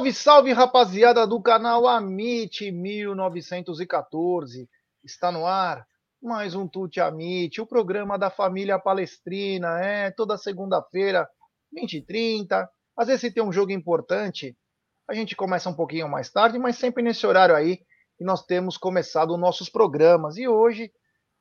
Salve, salve, rapaziada do canal Amit 1914. Está no ar mais um Tute Amit, o programa da família palestrina. É toda segunda-feira, 20 e 30. Às vezes, se tem um jogo importante, a gente começa um pouquinho mais tarde, mas sempre nesse horário aí que nós temos começado os nossos programas. E hoje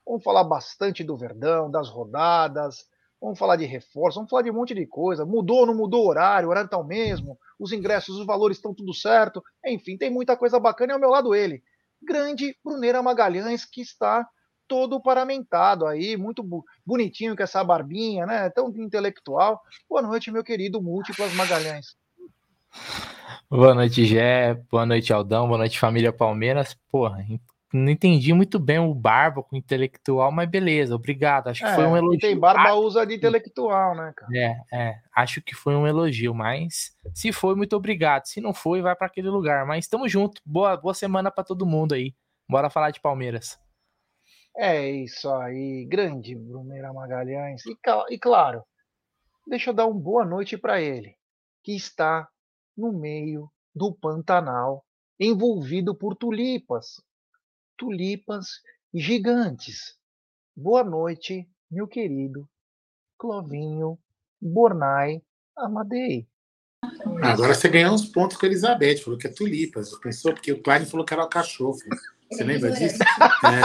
vamos falar bastante do Verdão, das rodadas, vamos falar de reforço, vamos falar de um monte de coisa. Mudou ou não mudou o horário? O horário está o mesmo? Os ingressos, os valores estão tudo certo? Enfim, tem muita coisa bacana e ao meu lado ele, grande Bruneira Magalhães, que está todo paramentado aí, muito bonitinho com essa barbinha, né? Tão intelectual. Boa noite, meu querido Múltiplas Magalhães. Boa noite, Gé. Boa noite, Aldão. Boa noite, família Palmeiras. Porra, não entendi muito bem o barba com intelectual, mas beleza, obrigado. Acho que é, foi um elogio. Tem barba usa de intelectual, né, cara? É, é. Acho que foi um elogio, mas se foi, muito obrigado. Se não foi, vai para aquele lugar. Mas estamos junto. Boa, boa semana para todo mundo aí. Bora falar de Palmeiras. É isso aí, grande Bruneira Magalhães. E, e claro, deixa eu dar uma boa noite para ele, que está no meio do Pantanal, envolvido por tulipas, tulipas gigantes. Boa noite, meu querido Clovinho Bornai Amadei. Agora você ganhou uns pontos com a Elizabeth, falou que é tulipas. Pensou porque o Klein falou que era o cachorro. Você lembra disso? É.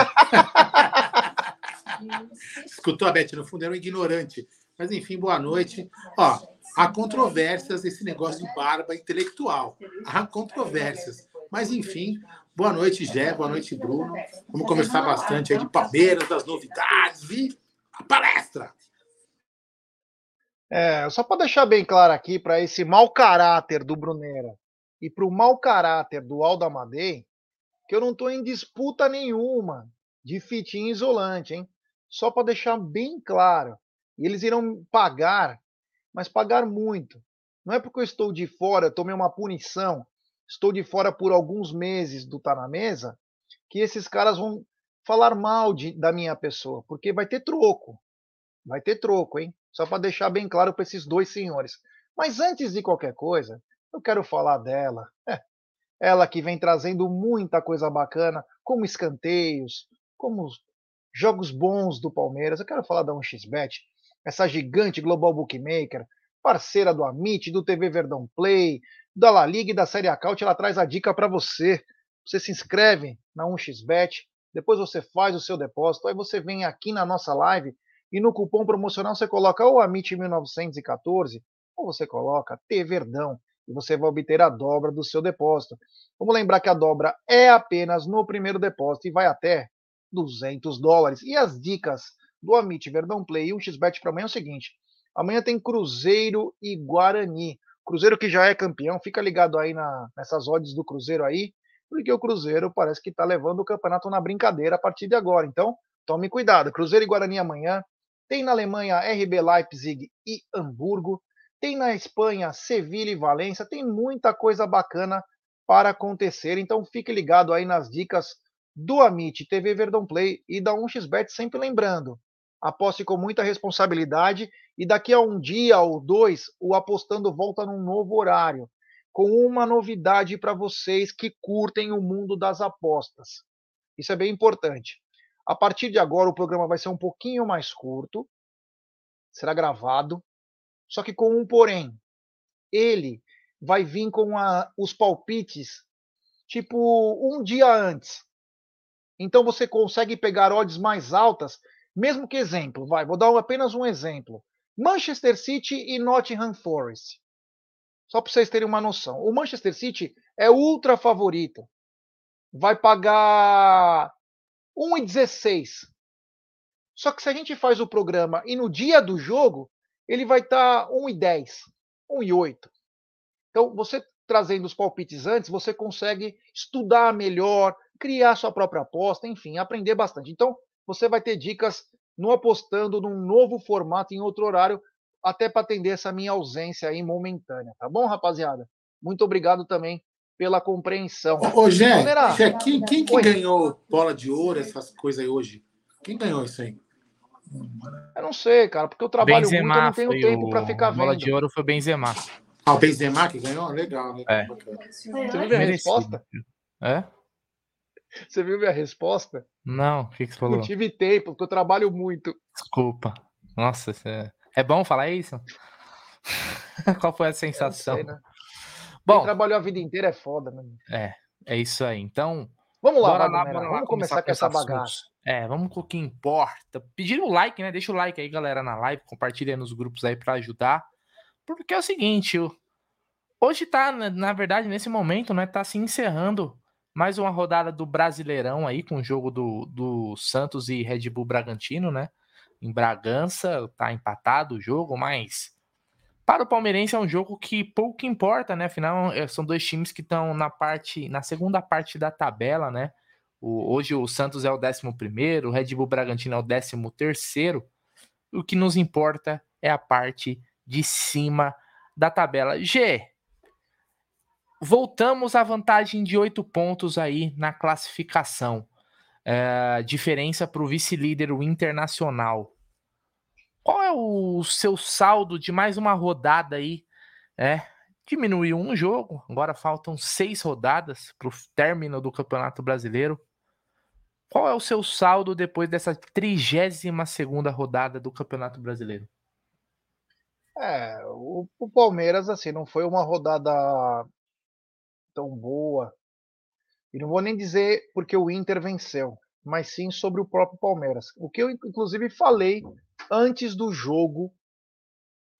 Escutou a Beth, no fundo era um ignorante. Mas enfim, boa noite. Ó, há controvérsias esse negócio de barba intelectual. Há controvérsias. Mas enfim, boa noite, Gé, boa noite, Bruno. Vamos conversar bastante aí de Palmeiras, das novidades e a palestra. É, só para deixar bem claro aqui para esse mau caráter do Bruneira e para o mau caráter do Aldo Amadei, que eu não estou em disputa nenhuma de fitinha isolante, hein? Só para deixar bem claro. E eles irão pagar, mas pagar muito. Não é porque eu estou de fora, eu tomei uma punição, estou de fora por alguns meses do Tá na Mesa, que esses caras vão falar mal de, da minha pessoa, porque vai ter troco. Vai ter troco, hein? Só para deixar bem claro para esses dois senhores. Mas antes de qualquer coisa, eu quero falar dela. É, ela que vem trazendo muita coisa bacana, como escanteios, como jogos bons do Palmeiras. Eu quero falar da 1xBet, essa gigante global bookmaker, parceira do Amit, do TV Verdão Play, da La Liga e da Série Acaute. Ela traz a dica para você. Você se inscreve na 1xBet, depois você faz o seu depósito, aí você vem aqui na nossa live e no cupom promocional você coloca o Amit 1914 ou você coloca T Verdão e você vai obter a dobra do seu depósito. Vamos lembrar que a dobra é apenas no primeiro depósito e vai até 200 dólares. E as dicas do Amit Verdão Play e um xbet para amanhã é o seguinte: amanhã tem Cruzeiro e Guarani. Cruzeiro que já é campeão, fica ligado aí na, nessas odds do Cruzeiro aí, porque o Cruzeiro parece que está levando o campeonato na brincadeira a partir de agora. Então, tome cuidado. Cruzeiro e Guarani amanhã. Tem na Alemanha RB Leipzig e Hamburgo. Tem na Espanha Sevilha e Valência, tem muita coisa bacana para acontecer. Então fique ligado aí nas dicas do Amit TV Verdão Play e da 1xBet, sempre lembrando, aposte com muita responsabilidade e daqui a um dia ou dois o apostando volta num novo horário, com uma novidade para vocês que curtem o mundo das apostas. Isso é bem importante. A partir de agora o programa vai ser um pouquinho mais curto, será gravado, só que com um porém. Ele vai vir com a, os palpites tipo um dia antes. Então você consegue pegar odds mais altas, mesmo que exemplo, vai, vou dar apenas um exemplo. Manchester City e Nottingham Forest. Só para vocês terem uma noção. O Manchester City é ultra favorito. Vai pagar 1,16. Só que se a gente faz o programa e no dia do jogo, ele vai estar tá 1,10, 1,8. Então, você trazendo os palpites antes, você consegue estudar melhor, criar sua própria aposta, enfim, aprender bastante. Então, você vai ter dicas no apostando num novo formato em outro horário, até para atender essa minha ausência aí momentânea, tá bom, rapaziada? Muito obrigado também pela compreensão. Ô, ô Gé, Gé quem, quem que ganhou bola de ouro, essas coisas aí hoje? Quem ganhou isso aí? Eu não sei, cara, porque eu trabalho Benzema muito, eu não tenho tempo para ficar vendo. Bola de ouro foi Benzema. Ah, o Benzema que ganhou? Legal, né? É. Você viu minha resposta? É? Você viu minha resposta? Não, o que, que você falou? Não tive tempo, porque eu trabalho muito. Desculpa. Nossa, é... é bom falar isso? Qual foi a sensação? Sei, né? Bom, Quem trabalhou a vida inteira é foda, né? É, é isso aí. Então, vamos lá, bora lá, bora lá, vamos começar, começar com essa bagaça. É, vamos com o que importa. Pedir o like, né? Deixa o like aí, galera, na live, compartilha nos grupos aí para ajudar. Porque é o seguinte, hoje tá, na verdade, nesse momento, né, tá se encerrando mais uma rodada do Brasileirão aí, com o jogo do, do Santos e Red Bull Bragantino, né? Em Bragança, tá empatado o jogo, mas para o Palmeirense é um jogo que pouco importa, né? Afinal, é, são dois times que estão na parte, na segunda parte da tabela, né? O, hoje o Santos é o 11 o Red Bull Bragantino é o 13 terceiro. O que nos importa é a parte de cima da tabela. G. Voltamos à vantagem de oito pontos aí na classificação. É, diferença para o vice-líder, o Internacional. Qual é o seu saldo de mais uma rodada aí? É, diminuiu um jogo, agora faltam seis rodadas para o término do Campeonato Brasileiro. Qual é o seu saldo depois dessa 32 segunda rodada do Campeonato Brasileiro? É, o, o, Palmeiras, assim, não foi uma rodada tão boa. E não vou nem dizer porque o Inter venceu, mas sim sobre o próprio Palmeiras. O que eu, inclusive, falei antes do jogo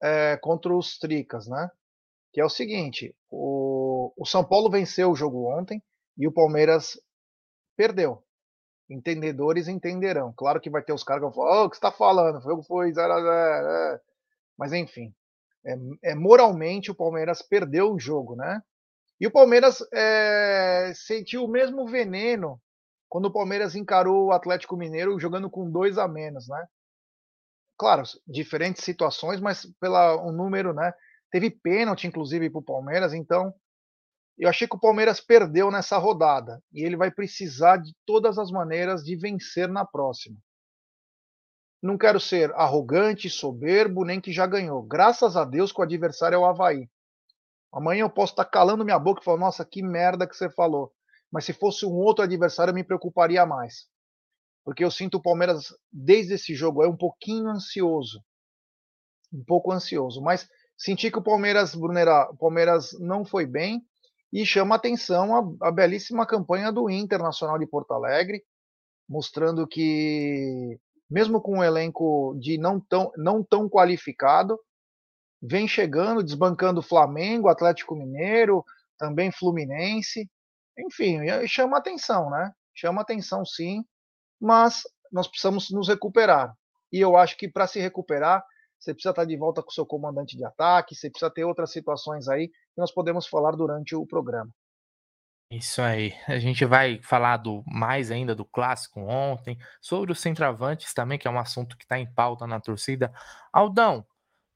é, contra os Tricas, né? Que é o seguinte: o, o São Paulo venceu o jogo ontem e o Palmeiras perdeu. Entendedores entenderão. Claro que vai ter os caras que vão falar: oh, o que você está falando? O jogo foi 0 a 0 é. Mas enfim, é, é, moralmente o Palmeiras perdeu o jogo, né? E o Palmeiras é, sentiu o mesmo veneno quando o Palmeiras encarou o Atlético Mineiro jogando com dois a menos, né? Claro, diferentes situações, mas pela um número, né? Teve pênalti, inclusive, para o Palmeiras, então eu achei que o Palmeiras perdeu nessa rodada e ele vai precisar de todas as maneiras de vencer na próxima. Não quero ser arrogante, soberbo, nem que já ganhou. Graças a Deus que o adversário é o Havaí. Amanhã eu posso estar calando minha boca e falar, nossa, que merda que você falou. Mas se fosse um outro adversário, eu me preocuparia mais. Porque eu sinto o Palmeiras, desde esse jogo, é um pouquinho ansioso. Um pouco ansioso. Mas senti que o Palmeiras, Brunera, o Palmeiras não foi bem. E chama atenção a, a belíssima campanha do Internacional de Porto Alegre, mostrando que mesmo com um elenco de não tão, não tão qualificado, vem chegando, desbancando Flamengo, Atlético Mineiro, também Fluminense. Enfim, chama atenção, né? Chama atenção sim, mas nós precisamos nos recuperar. E eu acho que para se recuperar, você precisa estar de volta com o seu comandante de ataque, você precisa ter outras situações aí que nós podemos falar durante o programa. Isso aí. A gente vai falar do mais ainda do clássico ontem, sobre os centroavantes também, que é um assunto que está em pauta na torcida. Aldão,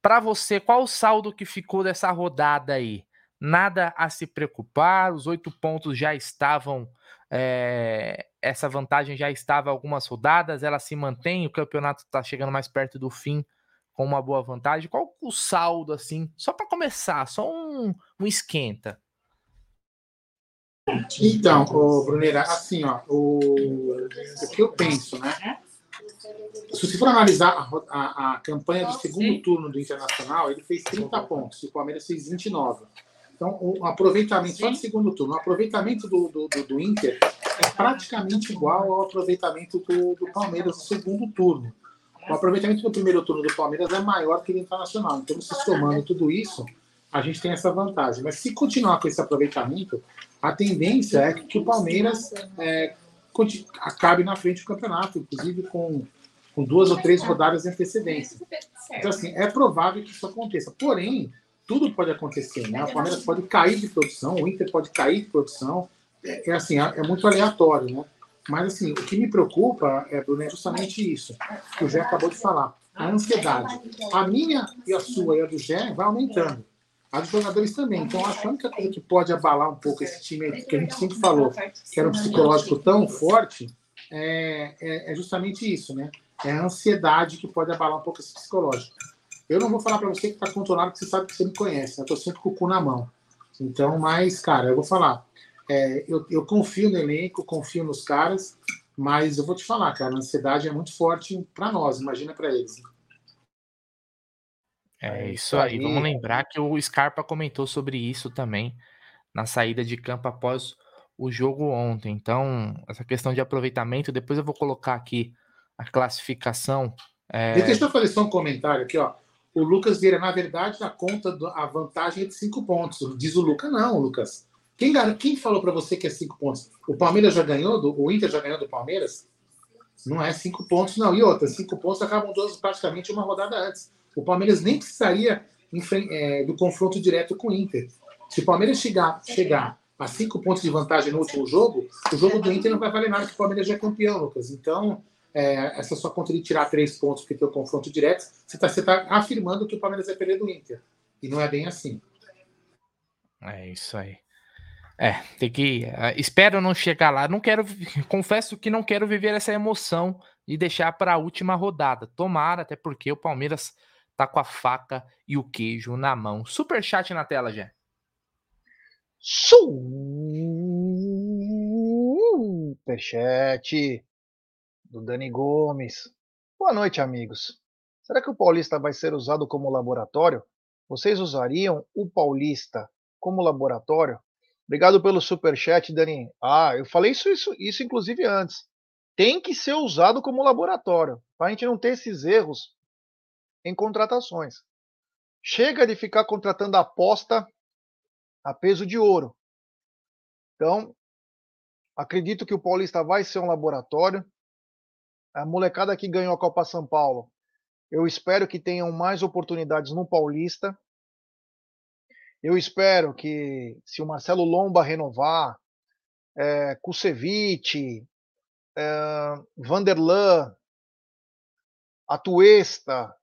para você, qual o saldo que ficou dessa rodada aí? Nada a se preocupar, os oito pontos já estavam. É, essa vantagem já estava algumas rodadas, ela se mantém, o campeonato está chegando mais perto do fim com uma boa vantagem. Qual o saldo, assim? Só para começar, só um, um esquenta. Então, o Brunera, assim, ó, o, o que eu penso, né? Se você for analisar a, a, a campanha do segundo turno do Internacional, ele fez 30 pontos, e o Palmeiras fez 29. Então, o aproveitamento, só no segundo turno, o aproveitamento do, do, do, do Inter é praticamente igual ao aproveitamento do, do Palmeiras no segundo turno. O aproveitamento do primeiro turno do Palmeiras é maior que o Internacional. Então, se somando tudo isso, a gente tem essa vantagem. Mas se continuar com esse aproveitamento, a tendência é que o Palmeiras é, acabe na frente do campeonato, inclusive com, com duas ou três rodadas de antecedência. Então, assim, é provável que isso aconteça. Porém, tudo pode acontecer, né? O Palmeiras pode cair de produção, o Inter pode cair de produção. É, é assim, é, é muito aleatório, né? Mas, assim, o que me preocupa, é, Bruno, é justamente isso que o Jé acabou de falar. A ansiedade. A minha e a sua e a do Jé vai aumentando. A dos jogadores também. Então, acho que a única coisa que pode abalar um pouco esse time que a gente sempre falou, que era um psicológico tão forte, é, é, é justamente isso, né? É a ansiedade que pode abalar um pouco esse psicológico. Eu não vou falar para você que está controlado, porque você sabe que você me conhece. Né? Eu estou sempre com o cu na mão. Então, mas, cara, eu vou falar. É, eu, eu confio no elenco, confio nos caras, mas eu vou te falar, cara, a ansiedade é muito forte para nós, imagina para eles. É isso aí. Vamos lembrar que o Scarpa comentou sobre isso também na saída de campo após o jogo ontem. Então, essa questão de aproveitamento, depois eu vou colocar aqui a classificação. É... Deixa eu fazer só um comentário aqui, ó. O Lucas Vieira, na verdade, a conta, a vantagem é de cinco pontos. Diz o Lucas, não, Lucas. Quem, quem falou para você que é cinco pontos? O Palmeiras já ganhou, do, o Inter já ganhou do Palmeiras? Não é cinco pontos, não. E outra, cinco pontos acabam todos praticamente uma rodada antes. O Palmeiras nem precisaria é, do confronto direto com o Inter. Se o Palmeiras chegar, chegar a cinco pontos de vantagem no último jogo, o jogo do Inter não vai valer nada, porque o Palmeiras já é campeão, Lucas. Então, é, essa sua conta de tirar três pontos porque tem o confronto direto, você está tá afirmando que o Palmeiras vai perder do Inter. E não é bem assim. É isso aí. É, tem que. Uh, espero não chegar lá. Não quero. Confesso que não quero viver essa emoção de deixar para a última rodada. Tomara, até porque o Palmeiras tá com a faca e o queijo na mão. Super chat na tela, já. Superchat do Dani Gomes. Boa noite, amigos. Será que o Paulista vai ser usado como laboratório? Vocês usariam o Paulista como laboratório? Obrigado pelo superchat, Dani. Ah, eu falei isso, isso, isso inclusive antes. Tem que ser usado como laboratório, para a gente não ter esses erros em contratações. Chega de ficar contratando aposta a peso de ouro. Então, acredito que o Paulista vai ser um laboratório. A molecada que ganhou a Copa São Paulo, eu espero que tenham mais oportunidades no Paulista. Eu espero que, se o Marcelo Lomba renovar, é, Kusevich, é, Vanderlan, Atuesta,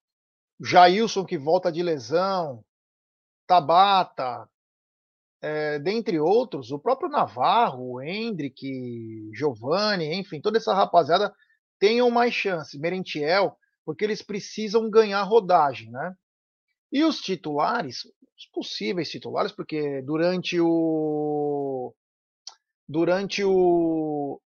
Jailson que volta de lesão, Tabata, é, dentre outros, o próprio Navarro, Hendrick, Giovanni, enfim, toda essa rapaziada tenham mais chance, Merentiel, porque eles precisam ganhar rodagem, né? E os titulares, os possíveis titulares, porque durante o durante o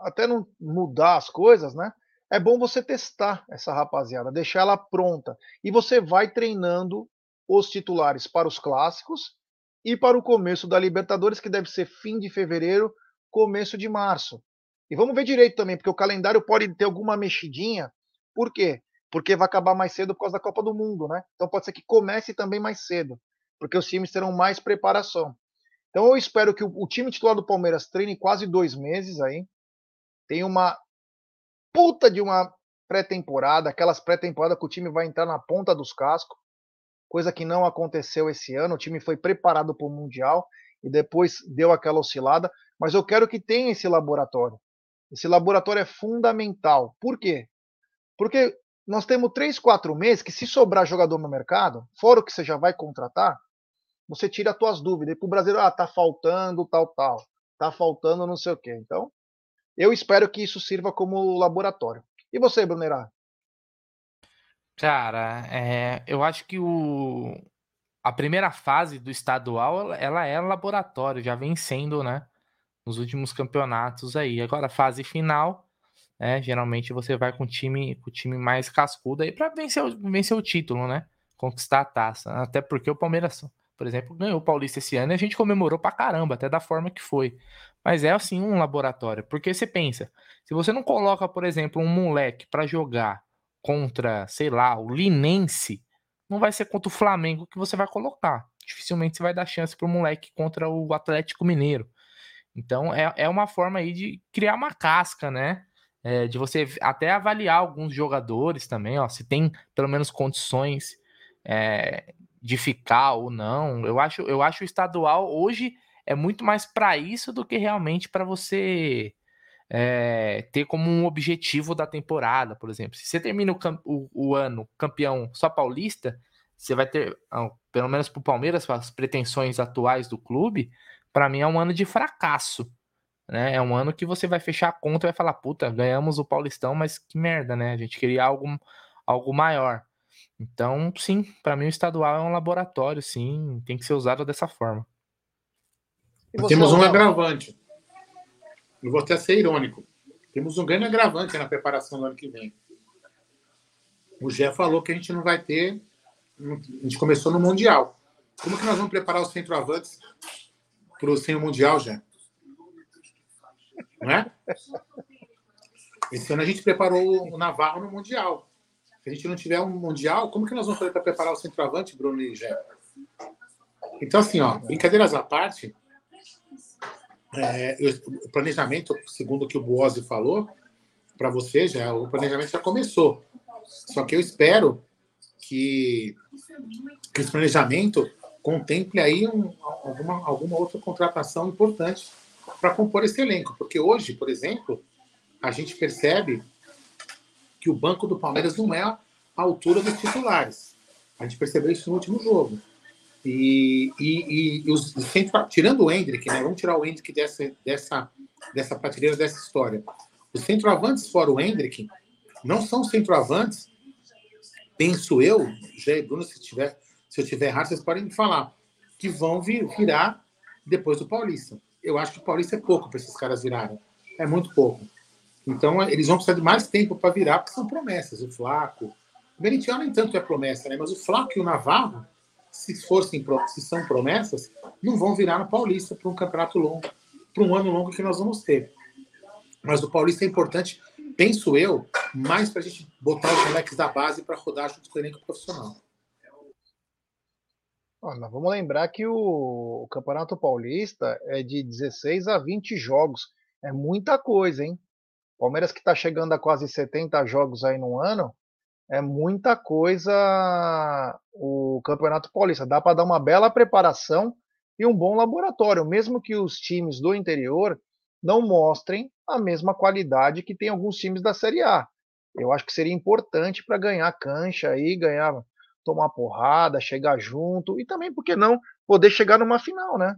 até não mudar as coisas, né? É bom você testar essa rapaziada, deixar ela pronta e você vai treinando os titulares para os clássicos e para o começo da Libertadores, que deve ser fim de fevereiro, começo de março. E vamos ver direito também, porque o calendário pode ter alguma mexidinha. Por quê? Porque vai acabar mais cedo por causa da Copa do Mundo, né? Então pode ser que comece também mais cedo, porque os times terão mais preparação. Então eu espero que o, o time titular do Palmeiras treine quase dois meses aí. Tem uma puta de uma pré-temporada, aquelas pré-temporadas que o time vai entrar na ponta dos cascos coisa que não aconteceu esse ano. O time foi preparado para o Mundial e depois deu aquela oscilada. Mas eu quero que tenha esse laboratório. Esse laboratório é fundamental. Por quê? Porque nós temos três, quatro meses que, se sobrar jogador no mercado, fora o que você já vai contratar, você tira as suas dúvidas. E para o brasileiro, ah, tá faltando tal, tal. Tá faltando não sei o quê. Então, eu espero que isso sirva como laboratório. E você, Brunerá? Cara, é, eu acho que o, a primeira fase do estadual ela é laboratório, já vem sendo, né? Nos últimos campeonatos aí. Agora, a fase final, né? Geralmente você vai com o time, com o time mais cascudo aí para vencer, vencer o título, né? Conquistar a taça. Até porque o Palmeiras, por exemplo, ganhou o Paulista esse ano e a gente comemorou pra caramba, até da forma que foi. Mas é assim um laboratório, porque você pensa, se você não coloca, por exemplo, um moleque para jogar contra, sei lá, o Linense, não vai ser contra o Flamengo que você vai colocar. Dificilmente você vai dar chance para moleque contra o Atlético Mineiro. Então é, é uma forma aí de criar uma casca, né? É, de você até avaliar alguns jogadores também, ó, se tem pelo menos condições é, de ficar ou não. Eu acho, eu acho o estadual hoje é muito mais para isso do que realmente para você é, ter como um objetivo da temporada, por exemplo. Se você termina o, o, o ano campeão só paulista, você vai ter, pelo menos para o Palmeiras, as pretensões atuais do clube, para mim é um ano de fracasso. Né? É um ano que você vai fechar a conta e vai falar, puta, ganhamos o Paulistão, mas que merda, né? A gente queria algo, algo maior. Então, sim, para mim o estadual é um laboratório, sim, tem que ser usado dessa forma. Temos um agravante. Eu vou até ser irônico. Temos um grande agravante na preparação do ano que vem. O Gé falou que a gente não vai ter. A gente começou no Mundial. Como que nós vamos preparar os centroavantes para o sem o Mundial, Gé? Não é? Esse ano a gente preparou o Navarro no Mundial. Se a gente não tiver um Mundial, como que nós vamos fazer para preparar o centroavante, Bruno e Gé? Então, assim, ó, brincadeiras à parte, é, o planejamento, segundo o que o Boazzi falou, para você, já, o planejamento já começou. Só que eu espero que, que esse planejamento contemple aí um, alguma, alguma outra contratação importante para compor esse elenco. Porque hoje, por exemplo, a gente percebe que o banco do Palmeiras não é a altura dos titulares. A gente percebeu isso no último jogo. E, e, e os, tirando o Hendrick, né? Vamos tirar o Hendrick dessa, dessa, dessa prateleira, dessa história. Os centroavantes fora o Hendrick não são centroavantes, penso eu, Jé Bruno, se, tiver, se eu tiver errado, vocês podem me falar, que vão vir, virar depois do Paulista. Eu acho que o Paulista é pouco para esses caras virarem. É muito pouco. Então, eles vão precisar de mais tempo para virar, porque são promessas. O Flaco. O Merentiel nem tanto é promessa, né? Mas o Flaco e o Navarro se fossem se são promessas, não vão virar no Paulista para um campeonato longo, para um ano longo que nós vamos ter. Mas o Paulista é importante, penso eu, mais para a gente botar os moleques da base para rodar junto com o elenco profissional. Olha, vamos lembrar que o, o Campeonato Paulista é de 16 a 20 jogos. É muita coisa, hein? Palmeiras que está chegando a quase 70 jogos aí no ano, é muita coisa o Campeonato Paulista. Dá para dar uma bela preparação e um bom laboratório, mesmo que os times do interior não mostrem a mesma qualidade que tem alguns times da Série A. Eu acho que seria importante para ganhar cancha aí, ganhar, tomar porrada, chegar junto e também, por que não, poder chegar numa final, né?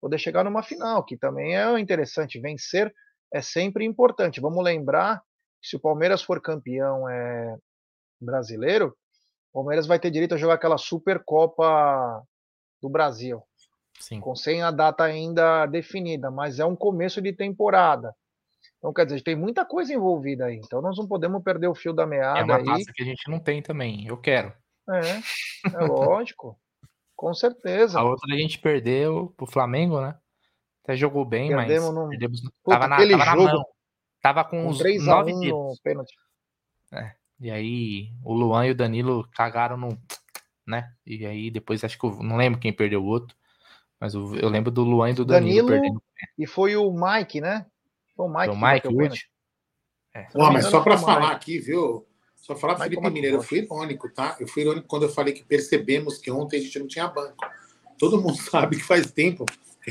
Poder chegar numa final, que também é interessante. Vencer é sempre importante. Vamos lembrar que se o Palmeiras for campeão é, brasileiro, o Palmeiras vai ter direito a jogar aquela Supercopa do Brasil. Sim. Com sem a data ainda definida, mas é um começo de temporada. Então, quer dizer, tem muita coisa envolvida aí. Então, nós não podemos perder o fio da meada. É uma aí. taça que a gente não tem também. Eu quero. É, é lógico. Com certeza. A outra a gente perdeu pro Flamengo, né? Até jogou bem, Perdemos mas no... perdemos. Puta, tava, na, tava jogo, na mão. Tava com, com os nove dedos. pênalti. É. E aí o Luan e o Danilo cagaram no. Né? E aí depois acho que eu não lembro quem perdeu o outro. Mas eu, eu lembro do Luan e do Danilo, Danilo perdendo. E foi o Mike, né? Foi o Mike. Foi o Mike Wood. É. Ó, mas só para falar aqui, viu? Só falar para Felipe Mineiro, eu fui irônico, tá? Eu fui irônico quando eu falei que percebemos que ontem a gente não tinha banco. Todo mundo sabe que faz tempo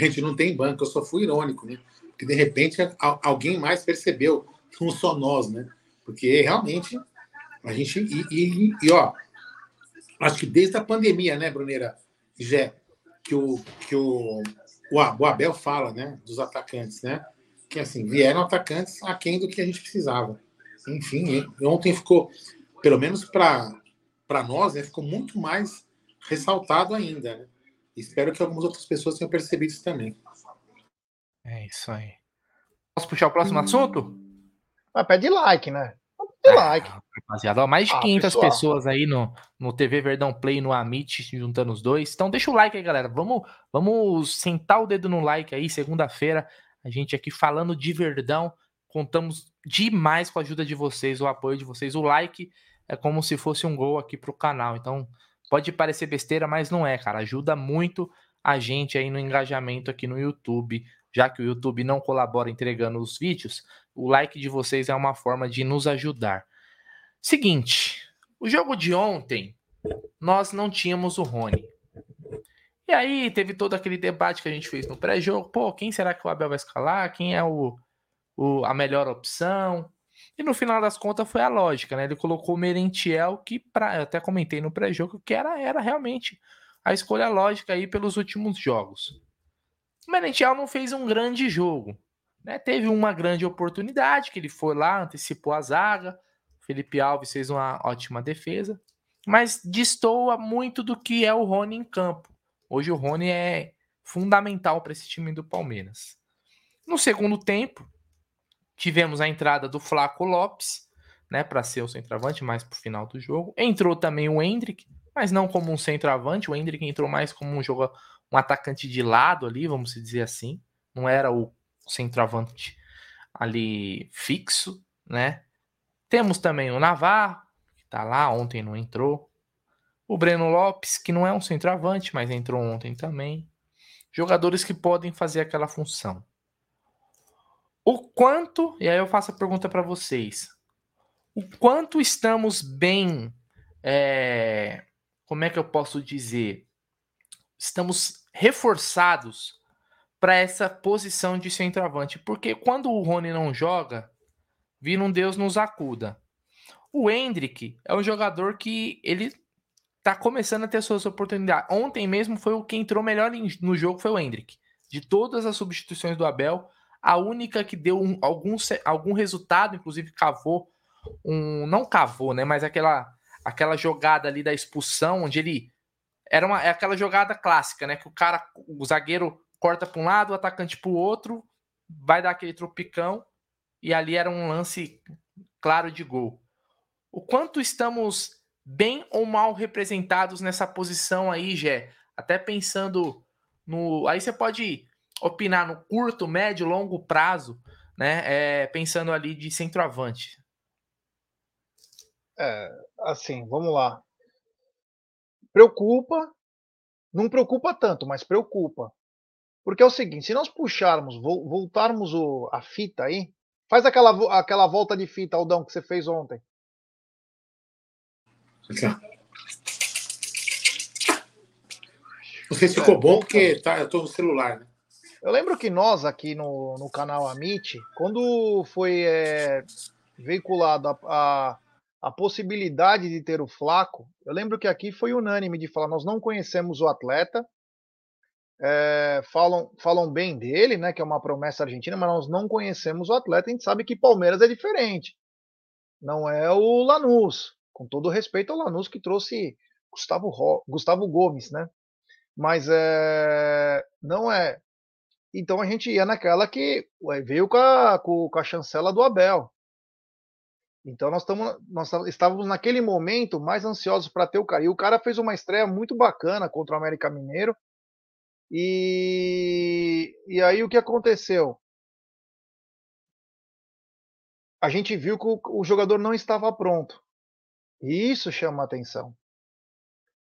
a gente não tem banco. Eu só fui irônico, né? Porque de repente alguém mais percebeu, não só nós, né? Porque realmente a gente. E, e, e, ó, acho que desde a pandemia, né, Bruneira? Jé, que o, que o, o Abel fala, né, dos atacantes, né? Que assim, vieram atacantes aquém do que a gente precisava. Enfim, ontem ficou, pelo menos para nós, né, ficou muito mais ressaltado ainda, né? Espero que algumas outras pessoas tenham percebido isso também. É isso aí. Posso puxar o próximo hum. assunto? Ah, pede like, né? Dê like. Rapaziada, ó, mais de ah, 500 pessoal. pessoas aí no, no TV Verdão Play, no Amit, juntando os dois. Então deixa o like aí, galera. Vamos, vamos sentar o dedo no like aí, segunda-feira. A gente aqui falando de Verdão. Contamos demais com a ajuda de vocês, o apoio de vocês. O like é como se fosse um gol aqui pro canal. Então pode parecer besteira, mas não é, cara. Ajuda muito a gente aí no engajamento aqui no YouTube já que o YouTube não colabora entregando os vídeos, o like de vocês é uma forma de nos ajudar. Seguinte, o jogo de ontem, nós não tínhamos o Rony. E aí teve todo aquele debate que a gente fez no pré-jogo. Pô, quem será que o Abel vai escalar? Quem é o, o, a melhor opção? E no final das contas foi a lógica, né? Ele colocou o Merentiel, que pra, eu até comentei no pré-jogo, que era, era realmente a escolha lógica aí pelos últimos jogos. O Merentiel não fez um grande jogo. Né? Teve uma grande oportunidade, que ele foi lá, antecipou a zaga. Felipe Alves fez uma ótima defesa. mas destoa muito do que é o Rony em campo. Hoje o Rony é fundamental para esse time do Palmeiras. No segundo tempo, tivemos a entrada do Flaco Lopes, né, para ser o centroavante mais pro final do jogo. Entrou também o Hendrick, mas não como um centroavante, o Hendrick entrou mais como um jogador, um atacante de lado ali, vamos dizer assim. Não era o centroavante ali fixo, né? Temos também o Navarro, que tá lá, ontem não entrou. O Breno Lopes, que não é um centroavante, mas entrou ontem também. Jogadores que podem fazer aquela função. O quanto, e aí eu faço a pergunta para vocês: o quanto estamos bem, é, como é que eu posso dizer? Estamos reforçados para essa posição de centroavante, porque quando o Rony não joga, vira um Deus nos acuda. O Hendrick é um jogador que ele tá começando a ter suas oportunidades. Ontem mesmo foi o que entrou melhor no jogo foi o Hendrick. De todas as substituições do Abel, a única que deu um, algum, algum resultado, inclusive cavou um. Não cavou, né? Mas aquela, aquela jogada ali da expulsão, onde ele. Era uma, é aquela jogada clássica, né? Que o cara, o zagueiro corta para um lado, o atacante para o outro, vai dar aquele tropicão, e ali era um lance claro de gol. O quanto estamos bem ou mal representados nessa posição aí, Gé? Até pensando no. Aí você pode opinar no curto, médio, longo prazo, né? É, pensando ali de centroavante. É, assim, vamos lá. Preocupa, não preocupa tanto, mas preocupa. Porque é o seguinte, se nós puxarmos, voltarmos o, a fita aí, faz aquela, aquela volta de fita, Aldão, que você fez ontem. Não sei se ficou bom, porque tá, eu tô no celular, né? Eu lembro que nós aqui no, no canal Amit, quando foi é, veiculado a, a, a, possibilidade de ter o Flaco, eu lembro que aqui foi unânime de falar: nós não conhecemos o atleta, é, falam, falam bem dele, né, que é uma promessa argentina, mas nós não conhecemos o atleta. A gente sabe que Palmeiras é diferente, não é o Lanús, com todo respeito ao Lanús que trouxe Gustavo, Gustavo Gomes, né? Mas é, não é. Então a gente ia naquela que veio com a, com a chancela do Abel. Então nós, tamo, nós estávamos naquele momento mais ansiosos para ter o cara. E o cara fez uma estreia muito bacana contra o América Mineiro. E, e aí o que aconteceu? A gente viu que o, o jogador não estava pronto. E isso chama atenção.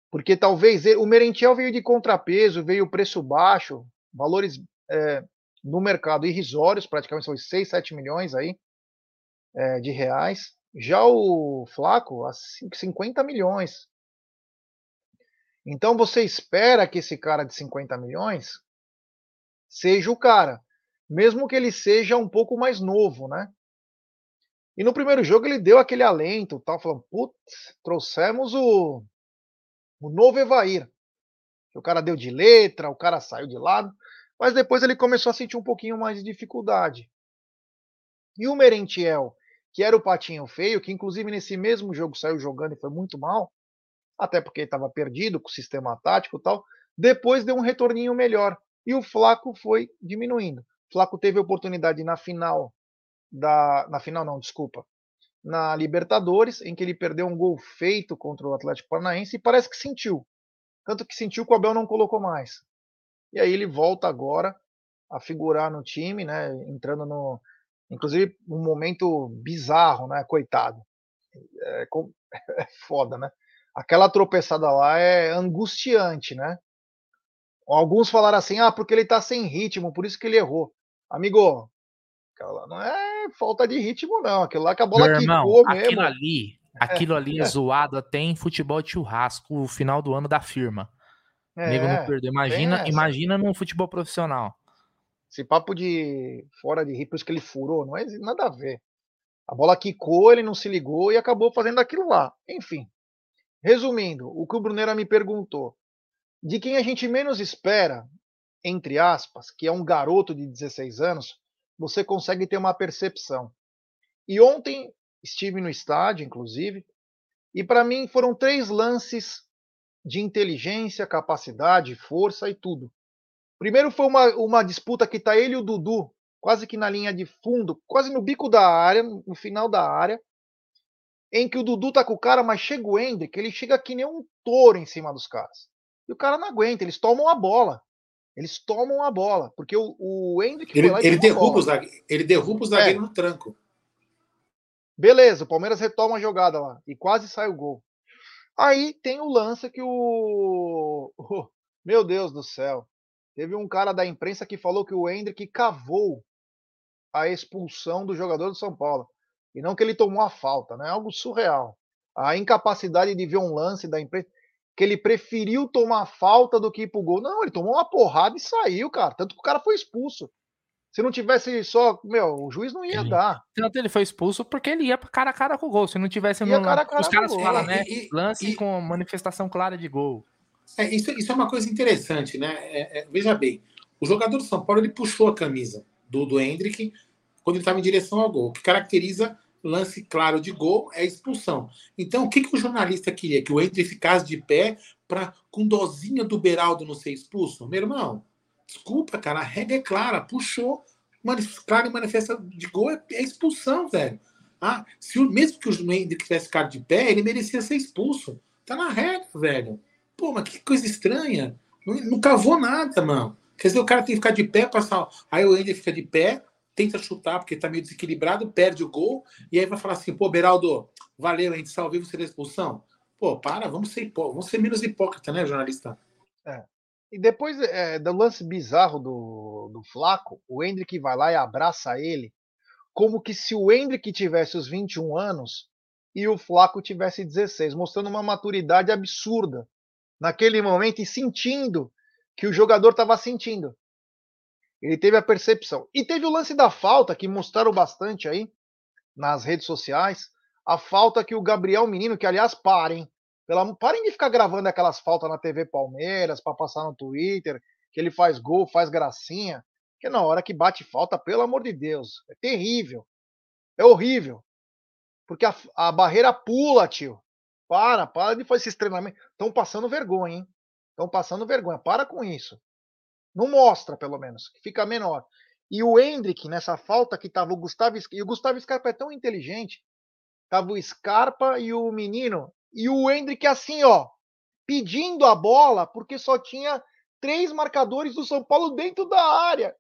Porque talvez ele, o Merentiel veio de contrapeso, veio preço baixo, valores é, no mercado irrisórios, praticamente são 6, 7 milhões aí é, de reais. Já o Flaco, a 50 milhões. Então você espera que esse cara de 50 milhões seja o cara, mesmo que ele seja um pouco mais novo, né? E no primeiro jogo ele deu aquele alento, tal, falando, putz, trouxemos o, o novo Evair. O cara deu de letra, o cara saiu de lado. Mas depois ele começou a sentir um pouquinho mais de dificuldade. E o Merentiel, que era o patinho feio, que inclusive nesse mesmo jogo saiu jogando e foi muito mal, até porque estava perdido com o sistema tático e tal, depois deu um retorninho melhor. E o Flaco foi diminuindo. O Flaco teve oportunidade na final da. Na final, não, desculpa. Na Libertadores, em que ele perdeu um gol feito contra o Atlético Paranaense e parece que sentiu. Tanto que sentiu que o Abel não colocou mais. E aí ele volta agora a figurar no time, né? Entrando no. Inclusive, um momento bizarro, né? Coitado. É, é foda, né? Aquela tropeçada lá é angustiante, né? Alguns falaram assim, ah, porque ele tá sem ritmo, por isso que ele errou. Amigo, não é falta de ritmo, não. Aquilo lá que a bola Meu irmão, quicou mesmo. Aquilo ali, aquilo ali é zoado até em futebol de churrasco, o final do ano da firma. É, Nego não perdeu. Imagina, imagina no futebol profissional. Esse papo de fora de isso que ele furou, não é nada a ver. A bola quicou, ele não se ligou e acabou fazendo aquilo lá. Enfim. Resumindo, o que o Brunera me perguntou. De quem a gente menos espera, entre aspas, que é um garoto de 16 anos, você consegue ter uma percepção. E ontem estive no estádio, inclusive, E para mim foram três lances de inteligência, capacidade, força e tudo. Primeiro foi uma, uma disputa que tá ele e o Dudu, quase que na linha de fundo, quase no bico da área, no final da área, em que o Dudu tá com o cara, mas chega o Hendrick, ele chega que nem um touro em cima dos caras. E o cara não aguenta, eles tomam a bola. Eles tomam a bola, porque o, o Hendrick ele, ele derruba, o zagueiro, ele derruba o zagueiro é. no tranco. Beleza, o Palmeiras retoma a jogada lá e quase sai o gol. Aí tem o lance que o. Meu Deus do céu. Teve um cara da imprensa que falou que o Hendrick cavou a expulsão do jogador do São Paulo. E não que ele tomou a falta, né? Algo surreal. A incapacidade de ver um lance da imprensa que ele preferiu tomar falta do que ir pro gol. Não, ele tomou uma porrada e saiu, cara. Tanto que o cara foi expulso. Se não tivesse só, meu, o juiz não ia ele, dar. Tanto ele foi expulso porque ele ia cara a cara com o gol. Se não tivesse no cara cara os caras falam, né? E, lance e, com manifestação clara de gol. É, isso, isso é uma coisa interessante, né? É, é, veja bem, o jogador do São Paulo ele puxou a camisa do, do Hendrick quando ele estava em direção ao gol. O que caracteriza lance claro de gol é expulsão. Então, o que, que o jornalista queria? Que o Hendrick ficasse de pé para com dozinha do Beraldo não ser expulso? Meu irmão, desculpa, cara, a regra é clara, puxou, claro e manifesta de gol é, é, expulsão, velho. Ah, se o, mesmo que o Hendrick tivesse ficado de pé, ele merecia ser expulso. Tá na regra, velho. Pô, mas que coisa estranha. Não, não cavou nada, mano. Quer dizer, o cara tem que ficar de pé, passar. Aí o Ender fica de pé, tenta chutar porque tá meio desequilibrado, perde o gol, e aí vai falar assim: pô, Beraldo, valeu, a gente salvou você da expulsão. Pô, para, vamos ser, hipó... vamos ser menos hipócrita, né, jornalista? É. E depois é, do lance bizarro do, do Flaco, o Hendrick vai lá e abraça ele, como que se o Hendrick tivesse os 21 anos e o Flaco tivesse 16, mostrando uma maturidade absurda naquele momento e sentindo que o jogador estava sentindo. Ele teve a percepção. E teve o lance da falta, que mostraram bastante aí nas redes sociais. A falta que o Gabriel Menino, que aliás, parem. Pela, parem de ficar gravando aquelas faltas na TV Palmeiras, para passar no Twitter, que ele faz gol, faz gracinha. Que na hora que bate falta, pelo amor de Deus, é terrível. É horrível. Porque a, a barreira pula, tio. Para, para de fazer esses treinamentos. Estão passando vergonha, hein? Estão passando vergonha. Para com isso. Não mostra, pelo menos, fica menor. E o Hendrick, nessa falta que tava o Gustavo E o Gustavo Scarpa é tão inteligente. Tava o Scarpa e o menino. E o Hendrick assim, ó, pedindo a bola, porque só tinha três marcadores do São Paulo dentro da área.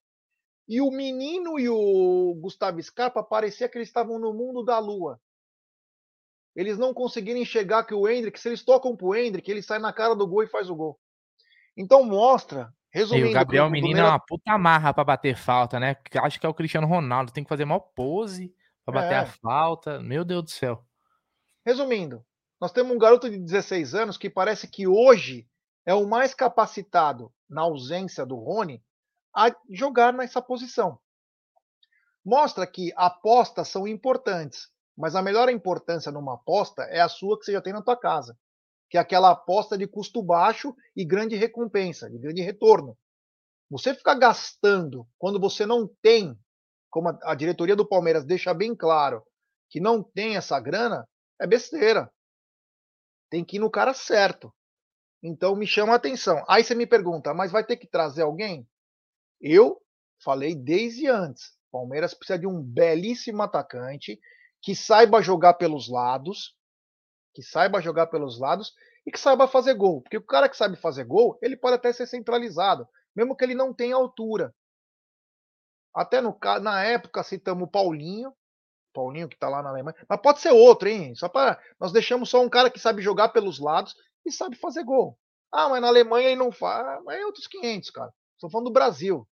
E o menino e o Gustavo Scarpa parecia que eles estavam no mundo da lua eles não conseguiram enxergar que o Hendrick, se eles tocam pro Hendrick, ele sai na cara do gol e faz o gol. Então mostra, resumindo. E o Gabriel Menino é uma puta marra para bater falta, né? Acho que é o Cristiano Ronaldo, tem que fazer mal pose para bater é. a falta. Meu Deus do céu. Resumindo, nós temos um garoto de 16 anos que parece que hoje é o mais capacitado, na ausência do Rony, a jogar nessa posição. Mostra que apostas são importantes, mas a melhor importância numa aposta é a sua que você já tem na tua casa, que é aquela aposta de custo baixo e grande recompensa, de grande retorno. Você ficar gastando quando você não tem, como a diretoria do Palmeiras deixa bem claro, que não tem essa grana, é besteira. Tem que ir no cara certo. Então me chama a atenção. Aí você me pergunta, mas vai ter que trazer alguém? Eu falei desde antes. Palmeiras precisa de um belíssimo atacante que saiba jogar pelos lados, que saiba jogar pelos lados e que saiba fazer gol. Porque o cara que sabe fazer gol, ele pode até ser centralizado, mesmo que ele não tenha altura. Até no, na época citamos o Paulinho, Paulinho que está lá na Alemanha, mas pode ser outro, hein? Só para nós deixamos só um cara que sabe jogar pelos lados e sabe fazer gol. Ah, mas na Alemanha ele não faz, mas é outros 500, cara. Estou falando do Brasil.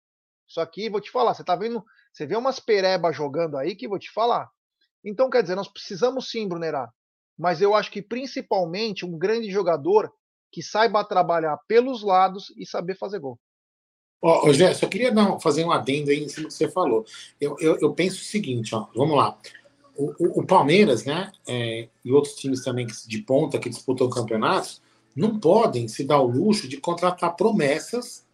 Isso aqui, vou te falar, você tá vendo, você vê umas perebas jogando aí que vou te falar. Então, quer dizer, nós precisamos sim, Brunerá, mas eu acho que principalmente um grande jogador que saiba trabalhar pelos lados e saber fazer gol. Ó, oh, Gé, só queria dar, fazer um adendo aí em cima que você falou. Eu, eu, eu penso o seguinte, ó, vamos lá. O, o, o Palmeiras, né, é, e outros times também de ponta que disputam campeonatos, não podem se dar o luxo de contratar promessas,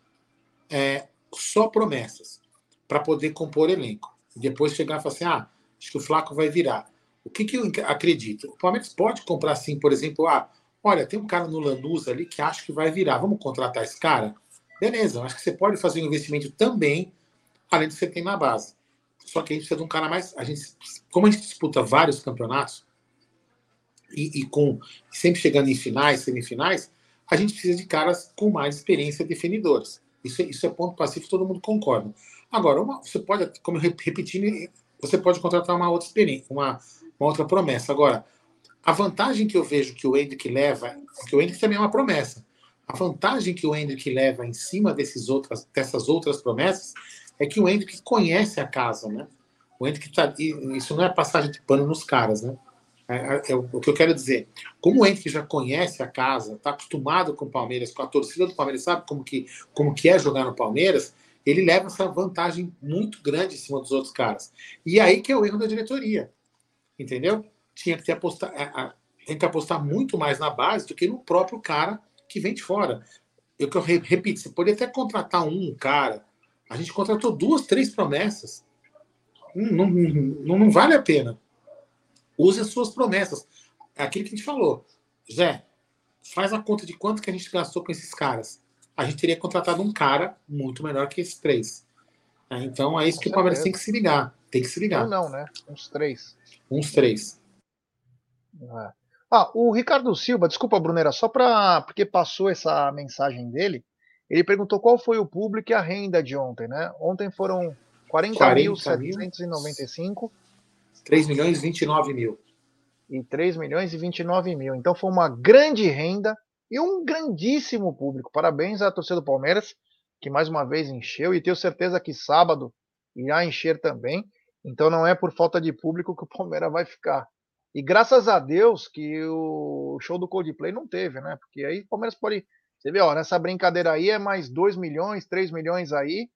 é, só promessas, para poder compor elenco. E depois chegar e falar assim: ah, Acho que o Flaco vai virar. O que, que eu acredito? O Palmeiras pode comprar, sim, por exemplo, ah, olha, tem um cara no Lanús ali que acha que vai virar, vamos contratar esse cara? Beleza, acho que você pode fazer um investimento também, além do que você tem na base. Só que a gente precisa de um cara mais. A gente, como a gente disputa vários campeonatos, e, e com sempre chegando em finais, semifinais, a gente precisa de caras com mais experiência definidoras. Isso, é, isso é ponto pacífico, todo mundo concorda. Agora, uma, você pode, como repetindo, você pode contratar uma outra experiência, uma, uma outra promessa. Agora, a vantagem que eu vejo que o Hendrick leva, que o Hendrick também é uma promessa, a vantagem que o Hendrick leva em cima desses outras, dessas outras promessas é que o Hendrick conhece a casa, né? O Hendrick tá, isso não é passagem de pano nos caras, né? É, é, é, o que eu quero dizer. Como o Henrique já conhece a casa, está acostumado com o Palmeiras, com a torcida do Palmeiras, sabe como que, como que é jogar no Palmeiras, ele leva essa vantagem muito grande em cima dos outros caras. E aí que é o erro da diretoria. Entendeu? Tinha que ter apostar, tem que apostar muito mais na base do que no próprio cara que vem de fora. Eu, eu repito, você poderia até contratar um cara. A gente contratou duas, três promessas. Não, não, não, não vale a pena. Use as suas promessas. É aquilo que a gente falou. Zé, faz a conta de quanto que a gente gastou com esses caras. A gente teria contratado um cara muito melhor que esses três. É, então é isso que o Palmeiras tem que se ligar. Tem que se ligar. Não, não, né? Uns três. Uns três. É. Ah, o Ricardo Silva, desculpa, Brunera, só para porque passou essa mensagem dele. Ele perguntou qual foi o público e a renda de ontem, né? Ontem foram 40.795. 3 milhões e 29 mil. E 3 milhões e 29 mil. Então foi uma grande renda e um grandíssimo público. Parabéns à torcida do Palmeiras, que mais uma vez encheu, e tenho certeza que sábado irá encher também. Então não é por falta de público que o Palmeiras vai ficar. E graças a Deus que o show do Coldplay não teve, né? Porque aí o Palmeiras pode. Você vê, ó, nessa brincadeira aí é mais 2 milhões, 3 milhões aí.